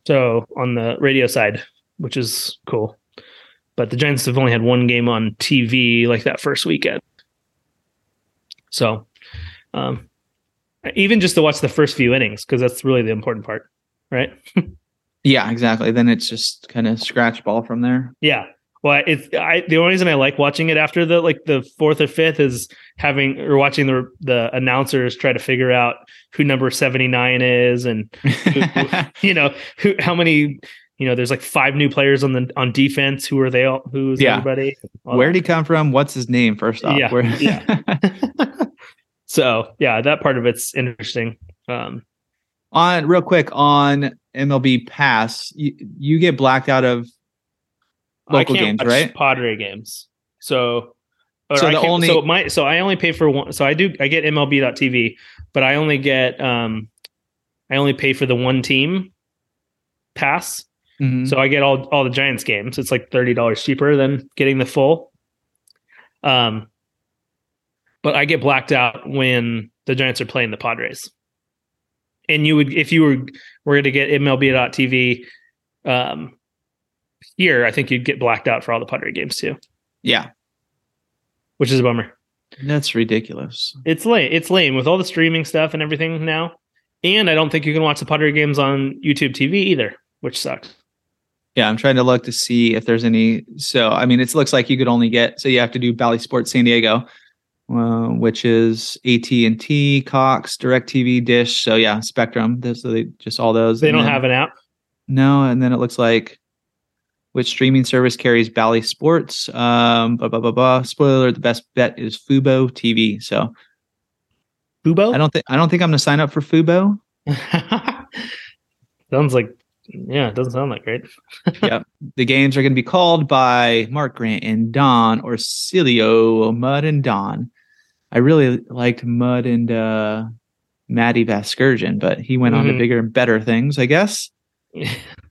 So on the radio side, which is cool. But the Giants have only had one game on TV like that first weekend. So um, even just to watch the first few innings, because that's really the important part, right? Yeah, exactly. Then it's just kind of scratch ball from there. Yeah. Well, it's I the only reason I like watching it after the like the fourth or fifth is having or watching the the announcers try to figure out who number seventy nine is and you know who how many you know there's like five new players on the on defense who are they all who's Yeah. everybody All Where'd that. he come from? What's his name? First off, Yeah, Where- yeah. so yeah that part of it's interesting um on real quick on MLB Pass, you, you get blacked out of local games, right? Padre games. So, So I the only- so my so I only pay for one. So I do I get MLB.TV, but I only get um I only pay for the one team pass. Mhm. So I get all all the Giants games. It's like thirty dollars cheaper than getting the full. Um, but I get blacked out when the Giants are playing the Padres. And you would, if you were were going to get MLB.TV, um, here I think you'd get blacked out for all the Padre games too, yeah, which is a bummer. that's ridiculous. It's lame. It's lame with all the streaming stuff and everything now. And I don't think you can watch the Padre games on YouTube TV either, which sucks. Yeah, I'm trying to look to see if there's any. So, I mean, it looks like you could only get. So you have to do Bally Sports San Diego, uh, which is AT and T, Cox, Directv, Dish. So yeah, Spectrum. So they just all those. They And don't then- have an app. no, and then it looks like which streaming service carries Bally Sports. Um, blah blah blah blah. Spoiler: the best bet is Fubo TV. So Fubo? I don't think I don't think I'm gonna sign up for Fubo. Sounds like yeah, it doesn't sound that great. Yeah the games are going to be called by Mark Grant and Don Orsillo, Mud and Don. I really liked Mud and uh, Matty Vasgersian, but he went on to Mhm. bigger and better things, I guess.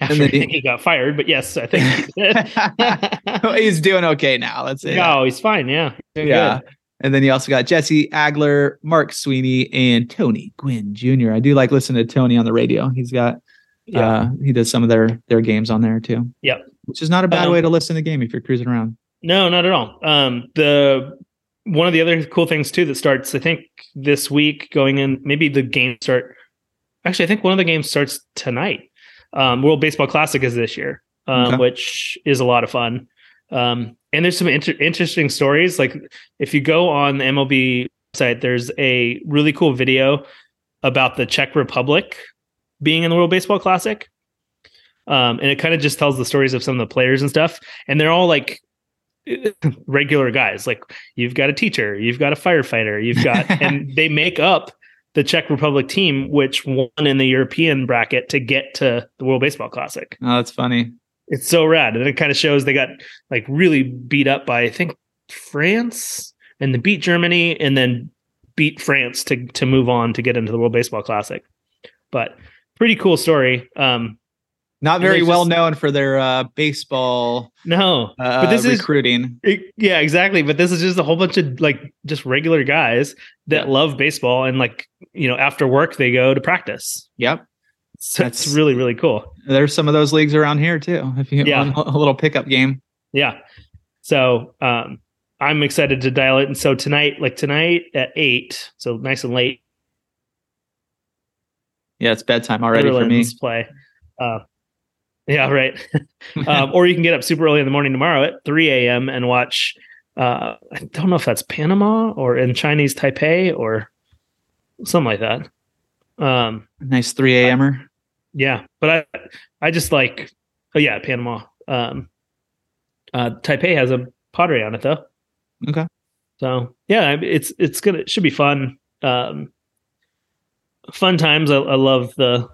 After then he- he got fired, but yes, I think he he's doing okay now. Let's say. that. no, he's fine. Yeah, He's Yeah. good. And then you also got Jesse Agler, Mark Sweeney, and Tony Gwynn Jr. I do like listening to Tony on the radio. He's got Yeah. Uh, he does some of their their games on there too. Yep. Which is not a bad Um, way to listen to the game if you're cruising around. No, not at all. Um, the one of the other cool things too that starts, I think, this week going in. Maybe the game start. Actually, I think one of the games starts tonight. Um, World Baseball Classic is this year, um, Okay. which is a lot of fun. Um, and there's some inter- interesting stories. Like if you go on the MLB site, there's a really cool video about the Czech Republic being in the World Baseball Classic. Um, and it kind of just tells the stories of some of the players and stuff. And they're all like regular guys. Like you've got a teacher, you've got a firefighter, you've got, and they make up the Czech Republic team, which won in the European bracket to get to the World Baseball Classic. Oh, that's funny. It's so rad. And it kind of shows they got like really beat up by, I think, France and they beat Germany and then beat France to, to move on to get into the World Baseball Classic. But pretty cool story. Um, Not very well just- known for their uh, baseball no, uh, but this is recruiting. Yeah, exactly. But this is just a whole bunch of like just regular guys that Yeah. love baseball and like you know after work they go to practice. Yep. So it's That's- really really cool. There's some of those leagues around here too. If you Yeah. want a little pickup game. Yeah. So um, I'm excited to dial it. And so tonight, like tonight at eight, so nice and late, Yeah, it's bedtime already for me. Play. Uh, yeah, right. um, or you can get up super early in the morning tomorrow at 3 a.m. and watch. Uh, I don't know if that's Panama or in Chinese Taipei or something like that. Um, nice 3 a.m.er. Yeah, but I I just like oh yeah, Panama. Um uh Taipei has a pottery on it though. Okay. So yeah, it's it's gonna it should be fun. Um fun times. I, I love the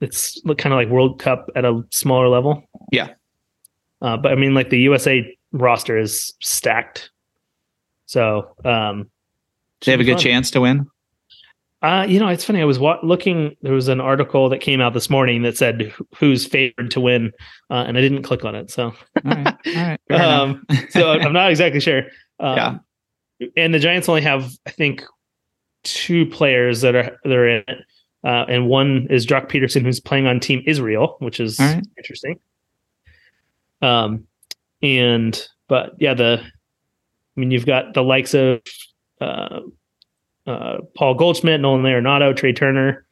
it's kind of like World Cup at a smaller level. Yeah. Uh, but I mean like the USA roster is stacked. So um They have a good fun. chance to win. Uh, you know, it's funny. I was wa- looking. There was an article that came out this morning that said who's favored to win, uh, and I didn't click on it. So, All right. All right. Um, so I'm not exactly sure. Um, And the Giants only have, I think, two players that are that are in it, uh, and one is Joc Pederson, who's playing on Team Israel, which is right. interesting. Um, and but yeah, the I mean, you've got the likes of uh, uh, Paul Goldschmidt, Nolan Arenado, Trea Turner,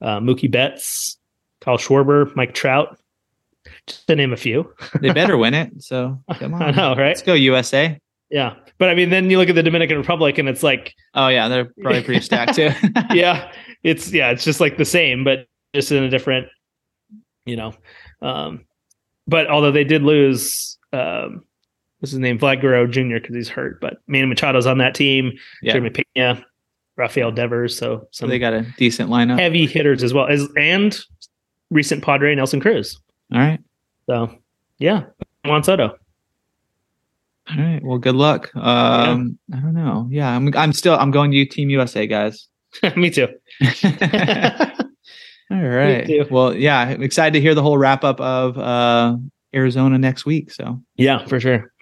uh, Mookie Betts, Kyle Schwarber, Mike Trout, just to name a few. they better win it. So come on. I know, right? Let's go USA. Yeah, but I mean, then you look at the Dominican Republic, and it's like, Oh yeah, they're probably pretty stacked too. yeah, it's yeah, it's just like the same, but just in a different, you know. Um, but although they did lose, um, what's his name, Vlad Guerrero Jr. because he's hurt, but Manny Machado's on that team. Yeah. Jeremy Pena, Rafael Devers, so So some they got a decent lineup. heavy hitters as well as and recent Padre Nelson Cruz. All right. So yeah, Juan Soto. All right. Well, good luck. Um, I don't know. Yeah, I'm. I'm still. I'm going to Team USA, guys. Me too. All right. too. Well, yeah, I'm excited to hear the whole wrap up of uh, Arizona next week. So yeah, for sure.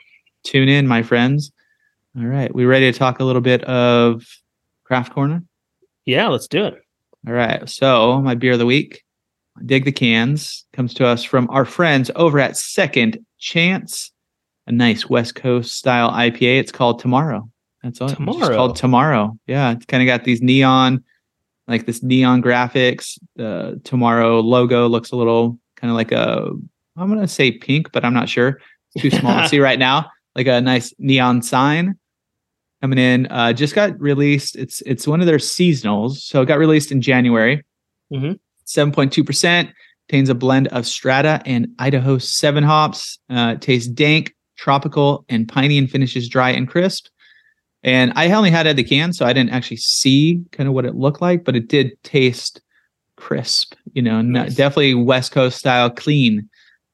tune in, my friends. All right. We ready to talk a little bit of Craft Corner? Yeah, let's do it. All right. So my beer of the week, Dig the Cans, comes to us from our friends over at Second Chance, a nice West Coast style IPA. It's called Tomorrow. That's all. It's Tomorrow. called Tomorrow. Yeah. It's kind of got these neon, like this neon graphics. The Tomorrow logo looks a little kind of like a, I'm going to say pink, but I'm not sure. It's too small to see right now. Like a nice neon sign coming in. Uh, just got released. It's it's one of their seasonals, so it got released in January. Mhm. Point two percent contains a blend of Strata and Idaho Seven hops. Uh, tastes dank, tropical, and piney, and finishes dry and crisp. And I only had it at the can, so I didn't actually see kind of what it looked like, but it did taste crisp. You know, not, Nice. definitely West Coast style, clean.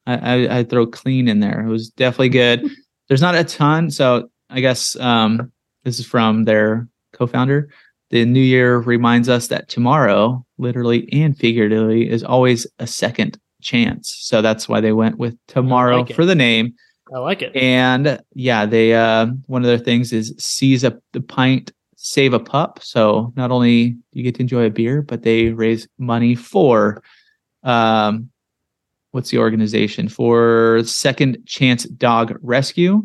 I, I, I'd throw clean in there. It was definitely good. There's not a ton, so I guess um, this is from their co-founder. The new year reminds us that tomorrow, literally and figuratively, is always a second chance. So that's why they went with tomorrow like for the name. I like it. And yeah, they uh, one of their things is seize a the pint, save a pup. So not only do you get to enjoy a beer, but they raise money for um, what's the organization for Second Chance Dog Rescue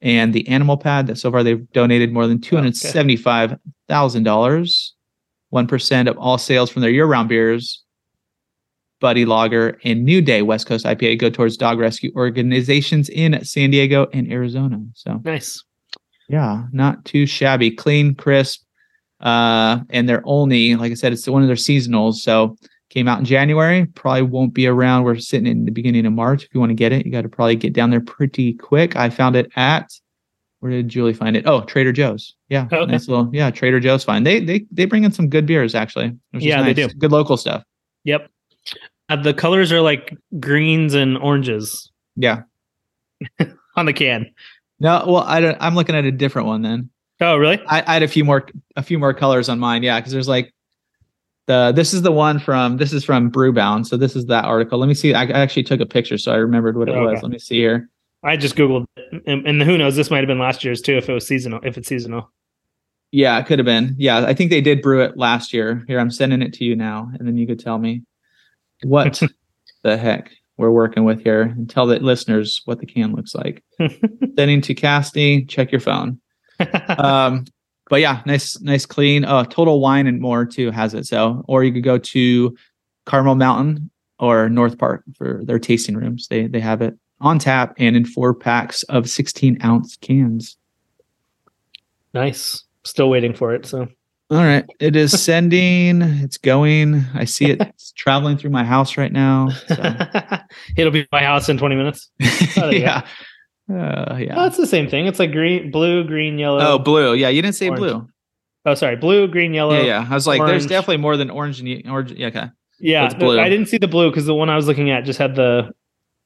and the Animal Pad. That so far they've donated more than two hundred seventy-five thousand dollars. One percent of all sales from their year-round beers, Buddy Lager, and New Day West Coast IPA go towards dog rescue organizations in San Diego and Arizona. So Nice. yeah, not too shabby, clean, crisp. Uh, and they're only, like I said, it's one of their seasonals. So came out in January, probably won't be around. We're sitting in the beginning of March. If you want to get it, you got to probably get down there pretty quick. I found it at where did Julie find it? Oh, Trader Joe's. Yeah, Okay. nice little yeah. Trader Joe's fine. They they they bring in some good beers actually. Yeah, they do. Good local stuff. Yep. Uh, the colors are like greens and oranges Yeah. on the can. No, well, I don't. I'm looking at a different one then. Oh, really? I, I had a few more a few more colors on mine. Yeah, because there's like the this is the one from this is from Brewbound. So this is that article. Let me see. I, I actually took a picture, so I remembered what it was. Let me see here. I just googled, it. and, and who knows? This might have been last year's too, if it was seasonal. If it's seasonal. Yeah, it could have been. Yeah, I think they did brew it last year. Here, I'm sending it to you now, and then you could tell me what the heck we're working with here, and tell the listeners what the can looks like. Sending to Casty. Check your phone. um but yeah nice nice clean uh total wine and more too has it so or you could go to carmel mountain or north park for their tasting rooms they they have it on tap and in four packs of 16 ounce cans nice. Still waiting for it. So all right it is sending it's going i see it it's traveling through my house right now so. it'll be my house in 20 minutes. go. yeah uh, Oh, yeah it's the same thing. It's like green, blue, green, yellow. oh blue yeah you didn't say Orange. blue Oh, sorry, blue, green, yellow. yeah yeah i was like there's definitely more than orange and ye- orange yeah okay Yeah, It's blue. I didn't see the blue because the one I was looking at just had the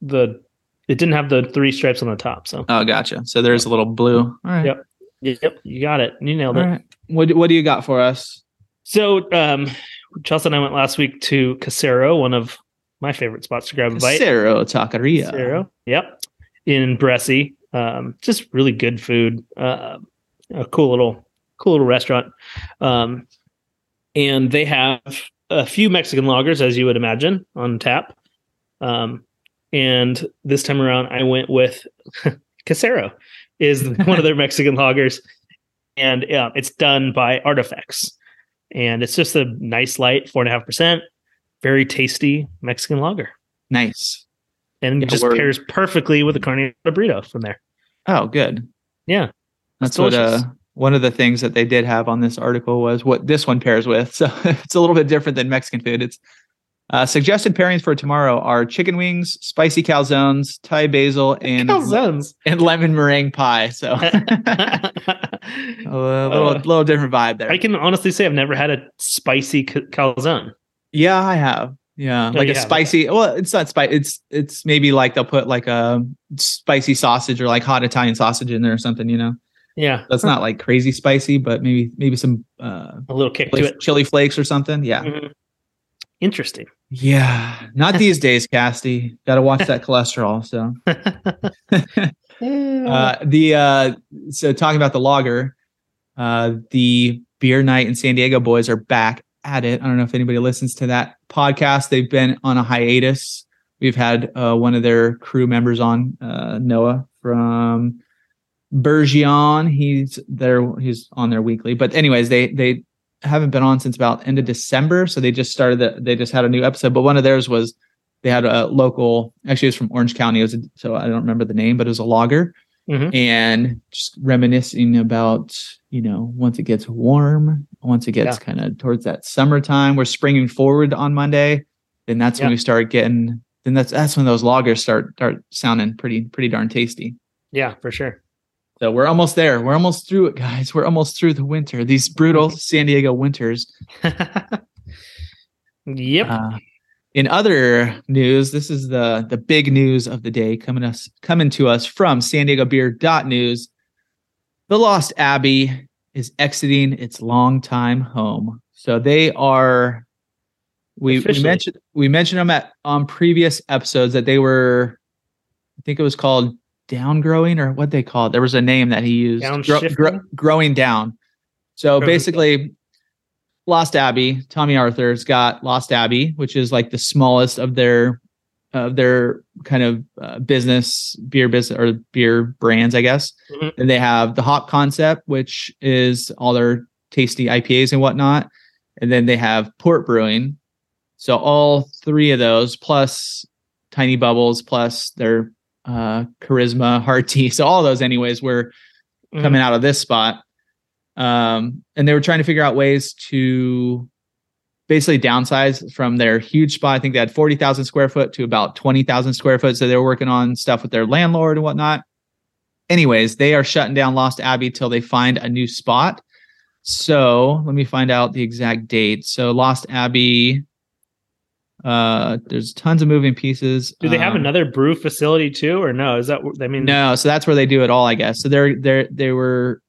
the. It didn't have the three stripes on the top. So oh gotcha so there's a little blue all right Yep. Yep, you got it. You nailed All it. right. What do- what do you got for us? So, um, Chelsea and I went last week to Casero, one of my favorite spots to grab a bite. Cerro Taqueria. Casero, yep, in Bressi. Um, just really good food. Uh, a cool little, cool little restaurant. Um, and they have a few Mexican lagers, as you would imagine, on tap. Um, and this time around, I went with Casero, is one of their Mexican lagers, and yeah, it's done by Artifex, and it's just a nice light four and a half percent, very tasty Mexican lager, Nice. and Yeah, just pairs perfectly with a carne burrito from there. Oh, good. Yeah, That's what uh, one of the things that they did have on this article was what this one pairs with. So it's a little bit different than Mexican food. It's uh, suggested pairings for tomorrow are chicken wings, spicy calzones, Thai basil, and calzones. and lemon meringue pie. So a little Uh, little different vibe there. I can honestly say I've never had a spicy ca- calzone. Yeah, I have. Yeah, No, like a spicy. Well, it's not spicy. It's it's maybe like they'll put like a spicy sausage or like hot Italian sausage in there or something. You know, Yeah, that's not like crazy spicy, but maybe maybe some uh, a little kick to chili, it. chili flakes or something. Yeah, Mhm. Interesting. yeah. Not these days, Casty. Got to watch that cholesterol. So uh, the uh, so talking about the lager, uh, the beer night in San Diego boys are back at it. I don't know if anybody listens to that podcast. They've been on a hiatus. We've had uh, one of their crew members on, uh, Noah from Burgeon. He's there. He's on there weekly. But anyways, they they haven't been on since about end of December. So they just started. The, they just had a new episode. But one of theirs was they had a local. Actually, it was from Orange County. It was a, so I don't remember the name, but it was a lager Mhm. and just reminiscing about you know once it gets warm once it gets Yeah. kind of towards that summertime we're springing forward on monday then that's when we start getting then that's that's when those lagers start start sounding pretty pretty darn tasty Yeah, for sure. So we're almost there we're almost through it guys we're almost through the winter these brutal san diego winters yep. Uh, in other news, this is the the big news of the day coming us coming to us from San Diego Beer News. The Lost Abbey is exiting its longtime home. So they are. We, we mentioned we mentioned them at on previous episodes that they were. I think it was called downgrowing or what they call it. There was a name that he used. Downshifting? grow- growing down. So Growing basically, Lost Abbey, Tommy Arthur's got Lost Abbey, which is like the smallest of their of their kind of uh, business beer business or beer brands, I guess. Mhm. And they have the Hop Concept, which is all their tasty IPAs and whatnot. And then they have Port Brewing. So all three of those plus Tiny Bubbles plus their uh, Charisma Tea. So all those, anyways, were Mhm. coming out of this spot. Um, and they were trying to figure out ways to basically downsize from their huge spot. I think they had 40,000 square foot to about 20,000 square foot. So they were working on stuff with their landlord and whatnot. Anyways, they are shutting down Lost Abbey till they find a new spot. So let me find out the exact date. So Lost Abbey, uh, there's tons of moving pieces. Do they have Um, another brew facility too, or no? Is that I mean? no, so that's where they do it all, I guess. So they're they're they were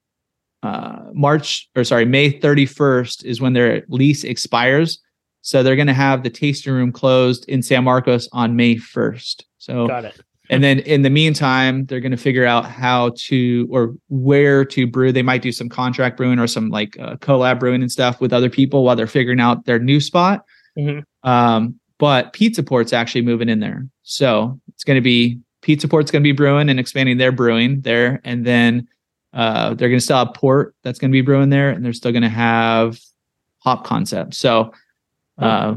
uh March or sorry, May 31st is when their lease expires. So they're gonna have the tasting room closed in San Marcos on May 1st. So Got it. and then in the meantime, they're gonna figure out how to or where to brew. They might do some contract brewing or some like uh, collab brewing and stuff with other people while they're figuring out their new spot. Mhm. Um, but Pizza Port's actually moving in there. So it's going to be Pizza Port's going to be brewing and expanding their brewing there. And then uh, they're going to still have Port that's going to be brewing there. And they're still going to have Hop Concept. So uh,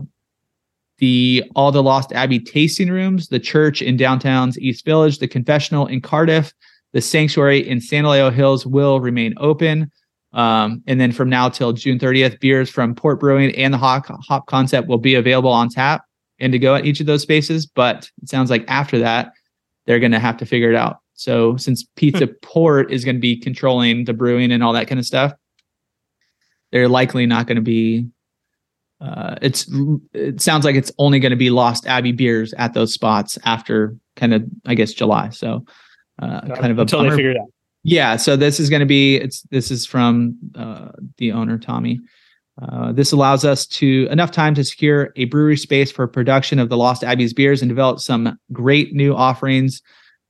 the all the Lost Abbey tasting rooms, the church in downtown's East Village, the confessional in Cardiff, the sanctuary in San Elijo Hills will remain open. Um, and then from now till June 30th, beers from Port Brewing and the Hop, Hop Concept will be available on tap and to go at each of those spaces. But it sounds like after that, they're going to have to figure it out. So since Pizza Port is going to be controlling the brewing and all that kind of stuff, they're likely not going to be. Uh, it's it sounds like it's only going to be Lost Abbey beers at those spots after kind of I guess July. So uh, kind of a until bummer. they figure it out. Yeah, so this is going to be it's this is from uh, the owner Tommy. Uh, this allows us to enough time to secure a brewery space for production of the Lost Abbey's beers and develop some great new offerings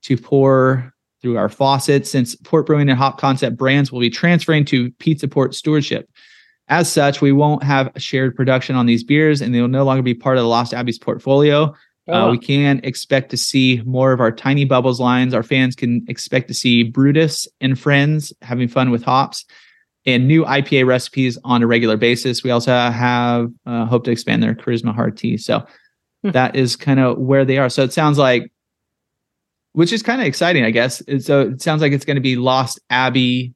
to pour through our faucets. Since Port Brewing and Hop Concept brands will be transferring to Pizza Port stewardship, as such, we won't have a shared production on these beers, and they will no longer be part of the Lost Abbey's portfolio. Uh, Oh, we can expect to see more of our Tiny Bubbles lines. Our fans can expect to see Brutus and friends having fun with hops and new IPA recipes on a regular basis. We also have uh, hope to expand their Charisma Hard Tea. So Hmm. that is kind of where they are. So it sounds like, which is kind of exciting, I guess. So it sounds like it's going to be Lost Abbey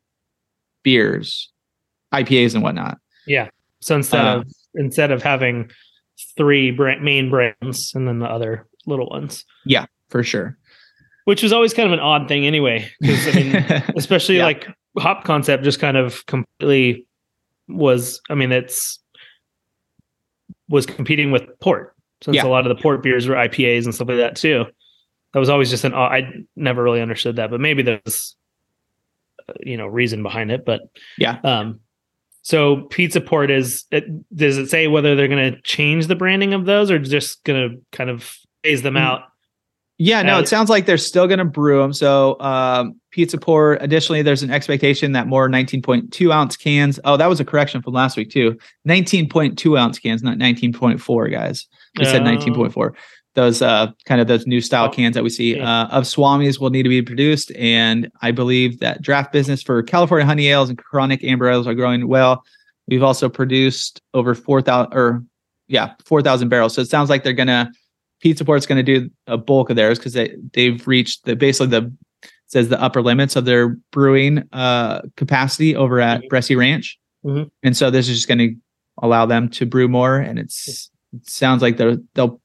beers, IPAs and whatnot. yeah. So instead Uh, of instead of having three brand, main brands and then the other little ones, Yeah, For sure. which was always kind of an odd thing anyway, because I mean, especially Yeah. like hop concept just kind of completely was i mean it's was competing with port since Yeah. a lot of the port beers were ipas and stuff like that too that was always just an i never really understood that but maybe there's uh, you know reason behind it but Yeah. um so pizza port is it, does it say whether they're going to change the branding of those or just going to kind of phase them Mm. out Yeah, no, Uh, it sounds like they're still going to brew them. So, um, Pizza Port. Additionally, there's an expectation that more 19.2 ounce cans. Oh, that was a correction from last week too. 19.2 ounce cans, not 19.4, guys. We said Oh. 19.4. Those uh, kind of those new style Oh, cans that we see yeah. uh, of Swamis will need to be produced, and I believe that draft business for California honey ales and chronic amber ales are growing well. We've also produced over 4,000 or yeah, 4,000 barrels. So it sounds like they're gonna Pizza Port's going to do a bulk of theirs because they they've reached the basically the says the upper limits of their brewing uh, capacity over at Mhm. Bressi Ranch, Mhm. and so this is just going to allow them to brew more. And it's it sounds like they're they'll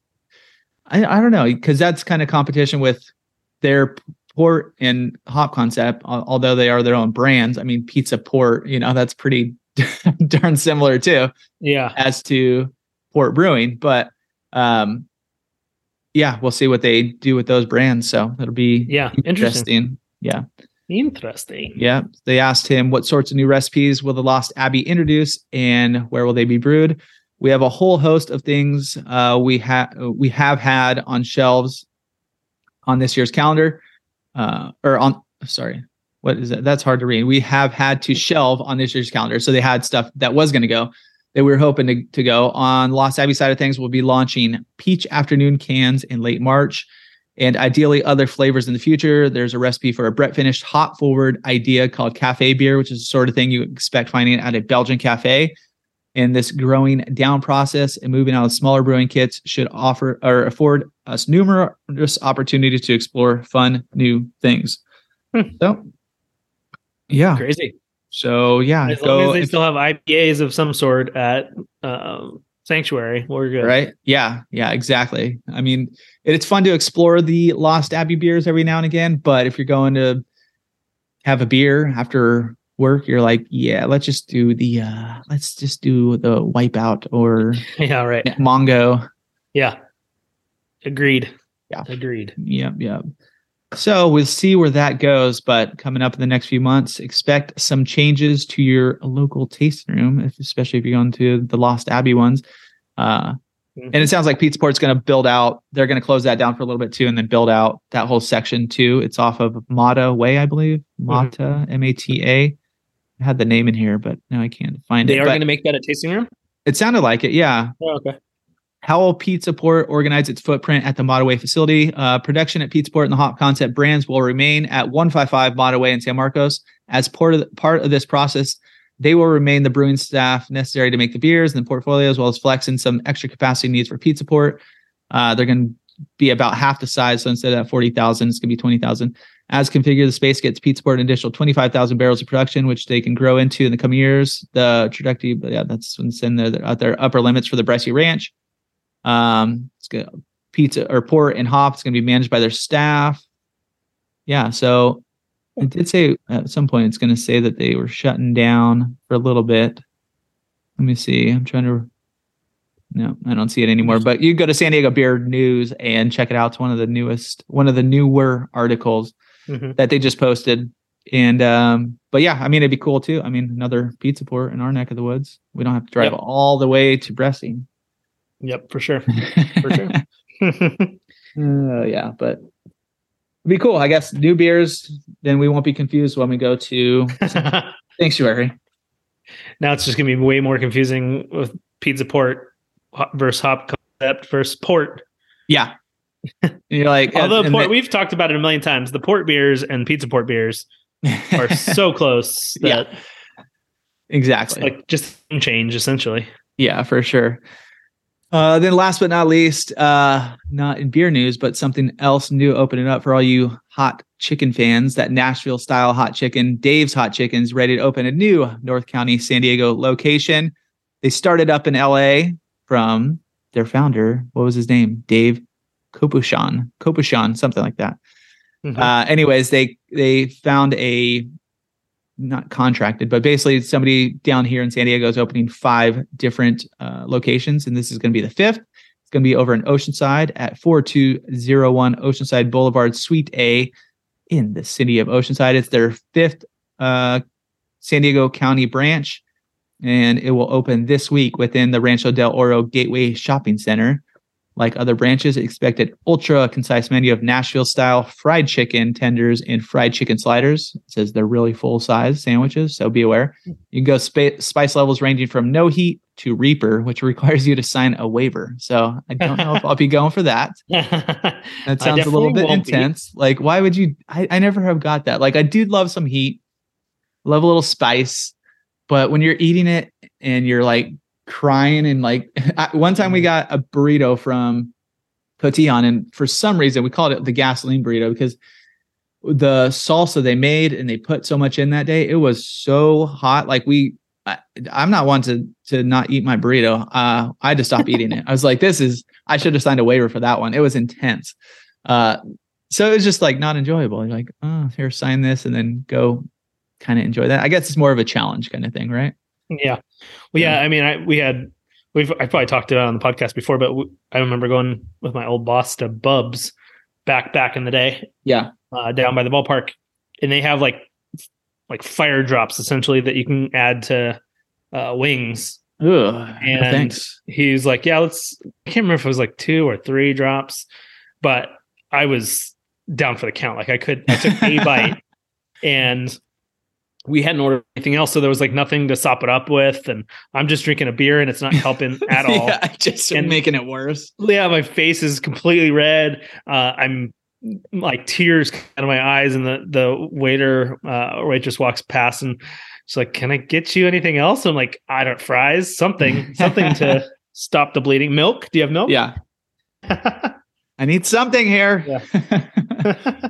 I I don't know because that's kind of competition with their port and hop concept, although they are their own brands. I mean, Pizza Port, you know, that's pretty darn similar too yeah as to port brewing but um yeah we'll see what they do with those brands so it'll be yeah interesting. interesting. Yeah. Interesting. Yeah they asked him what sorts of new recipes will the lost abbey introduce and where will they be brewed? We have a whole host of things uh we have we have had on shelves on this year's calendar uh or on sorry what is that? That's hard to read. We have had to shelve on this year's calendar so they had stuff that was going to go that we're hoping to, to go. On Lost Abbey side of things, we'll be launching peach afternoon cans in late March and ideally other flavors in the future. There's a recipe for a Brett finished hop forward idea called cafe beer, which is the sort of thing you expect finding at a Belgian cafe. And this growing down process and moving out of smaller brewing kits should offer or afford us numerous opportunities to explore fun new things. Hmm. So, yeah. Crazy. So yeah, As long as they still have IPAs of some sort at um, Sanctuary, we're good. right? Yeah, yeah, exactly. I mean, it's fun to explore the Lost Abbey beers every now and again, but if you're going to have a beer after work, you're like, yeah, let's just do the uh let's just do the Wipeout or Yeah, right. Mongo. Yeah. Agreed. Yeah. Agreed. Yep, yep. So we'll see where that goes, but coming up in the next few months, expect some changes to your local tasting room, if, especially if you're going to the Lost Abbey ones. Uh, and it sounds like Pizza Port's going to build out. They're going to close that down for a little bit too, and then build out that whole section too. It's off of Mata Way, I believe. Mata, M A T A. I had the name in here, but now I can't find They it. They are going to make that a tasting room? it sounded like it, yeah. Oh, okay. How will Pizza Port organize its footprint at the Mata Way facility? Uh, production at Pizza Port and the Hop Concept brands will remain at 155 Mata Way in San Marcos. As part of, the, part of this process, they will remain the brewing staff necessary to make the beers and the portfolio, as well as flexing some extra capacity needs for Pizza Port. Uh, they're going to be about half the size. So instead of 40,000, it's going to be 20,000. As configured, the space gets Pizza Port an additional 25,000 barrels of production, which they can grow into in the coming years. The trajectory, but yeah, that's what's in there. At their upper limits for the Bressi Ranch. Um, it's good. Pizza or port and hop. It's going to be managed by their staff. Yeah. So it did say at some point it's going to say that they were shutting down for a little bit. Let me see. I'm trying to. No, I don't see it anymore. But you go to San Diego Beer News and check it out. It's one of the newest, one of the newer articles Mhm. that they just posted. And um, but yeah, I mean it'd be cool too. I mean another pizza port in our neck of the woods. We don't have to drive Yep. all the way to Bressi. Yep, for sure. For sure. Uh, yeah, but it'd be cool. I guess new beers. Then we won't be confused when we go to sanctuary. now it's just going to be way more confusing with Pizza Port versus Hop Concept versus Port. Yeah, And you're like, Although port, we've talked about it a million times. The Port beers and Pizza Port beers are so close Yeah. exactly. like just change essentially. Yeah, for sure. Uh, then last but not least, uh, not in beer news, but something else new opening up for all you hot chicken fans. That Nashville style hot chicken, Dave's Hot Chicken's ready to open a new North County, San Diego location. They started up in LA from their founder. What was his name? Dave Kopushyan, Kopushyan, something like that. Mhm. Uh, anyways, they they found a not contracted, but basically somebody down here in San Diego is opening five different uh, locations, and this is going to be the fifth. It's going to be over in Oceanside at 4201 Oceanside Boulevard, Suite A, in the city of Oceanside. It's their fifth uh, San Diego County branch, and it will open this week within the Rancho del Oro Gateway Shopping Center. Like other branches, expect an ultra concise menu of Nashville style fried chicken tenders and fried chicken sliders. It says they're really full size sandwiches, so be aware. You can go spa- spice levels ranging from no heat to Reaper, which requires you to sign a waiver. So I don't know if I'll be going for that. That sounds a little bit won't be. intense. Like, why would you? I, I never have got that. Like, I do love some heat, love a little spice, but when you're eating it and you're like crying and like, one time we Mm-hmm. got a burrito from Cotixan, and for some reason we called it the gasoline burrito because the salsa they made and they put so much in that day, it was so hot. Like we. I, I'm not one to to not eat my burrito. Uh, I had to stop eating it. I was like, this is. I should have signed a waiver for that one. It was intense. Uh, so it was just like not enjoyable. You're like, oh, here, sign this, and then go, kind of enjoy that. I guess it's more of a challenge kind of thing, right? Yeah. Well, yeah. I mean, I we had we've I probably talked about it on the podcast before, but I remember going with my old boss to Bubs back back in the day Yeah. uh, down by the ballpark, and they have like like fire drops essentially that you can add to uh, wings. Ugh, no And- thanks. He was like, "Yeah, let's." I can't remember if it was like two or three drops, but I was down for the count. Like I could, I took a bite, and we hadn't ordered anything else, so there was like nothing to sop it up with, and I'm just drinking a beer and it's not helping at all. yeah, just And- making it worse. yeah, my face is completely red. Uh, I'm like tears out of my eyes, and the the waiter uh, waitress walks past and she's like, "Can I get you anything else?" I'm like, "I don't fries, something, something to stop the bleeding. Milk? Do you have milk?" Yeah, I need something here. Yeah.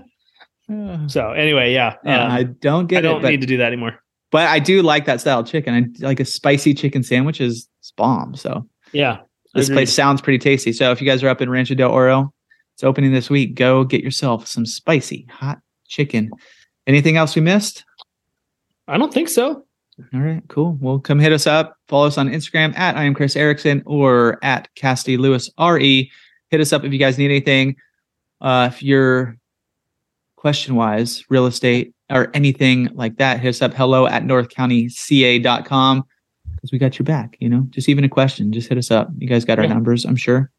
So anyway, yeah, Yeah, um, I don't get I don't it, but, need to do that anymore. but I do like that style of chicken. I like a spicy chicken sandwich is it's bomb. So Yeah, this agreed. place sounds pretty tasty. So if you guys are up in Rancho del Oro, it's opening this week. Go get yourself some spicy hot chicken. Anything else we missed? I don't think so. All right, cool. Well, come hit us up. Follow us on Instagram at I am Chris Erickson or at Cassidy Lewis RE. Hit us up if you guys need anything. Uh, if you're question wise, real estate or anything like that, hit us up hello at northcountyca.com because we got your back. You know, just even a question, just hit us up. You guys got our Yeah. numbers, I'm sure.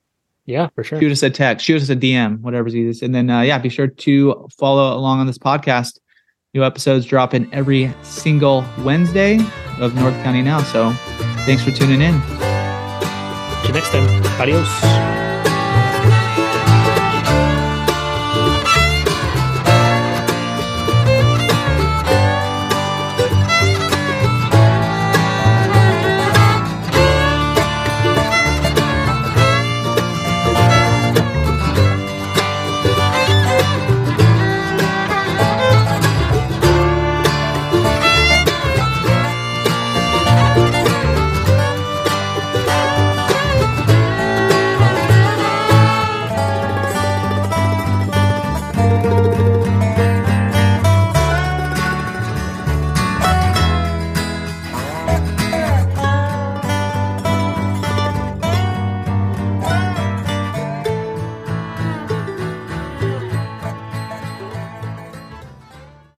Yeah, for sure. Shoot us a text, shoot us a DM, whatever's easiest. And then, uh, yeah, be sure to follow along on this podcast. New episodes drop in every single Wednesday of North County Now. So thanks for tuning in. See you next time. Adios.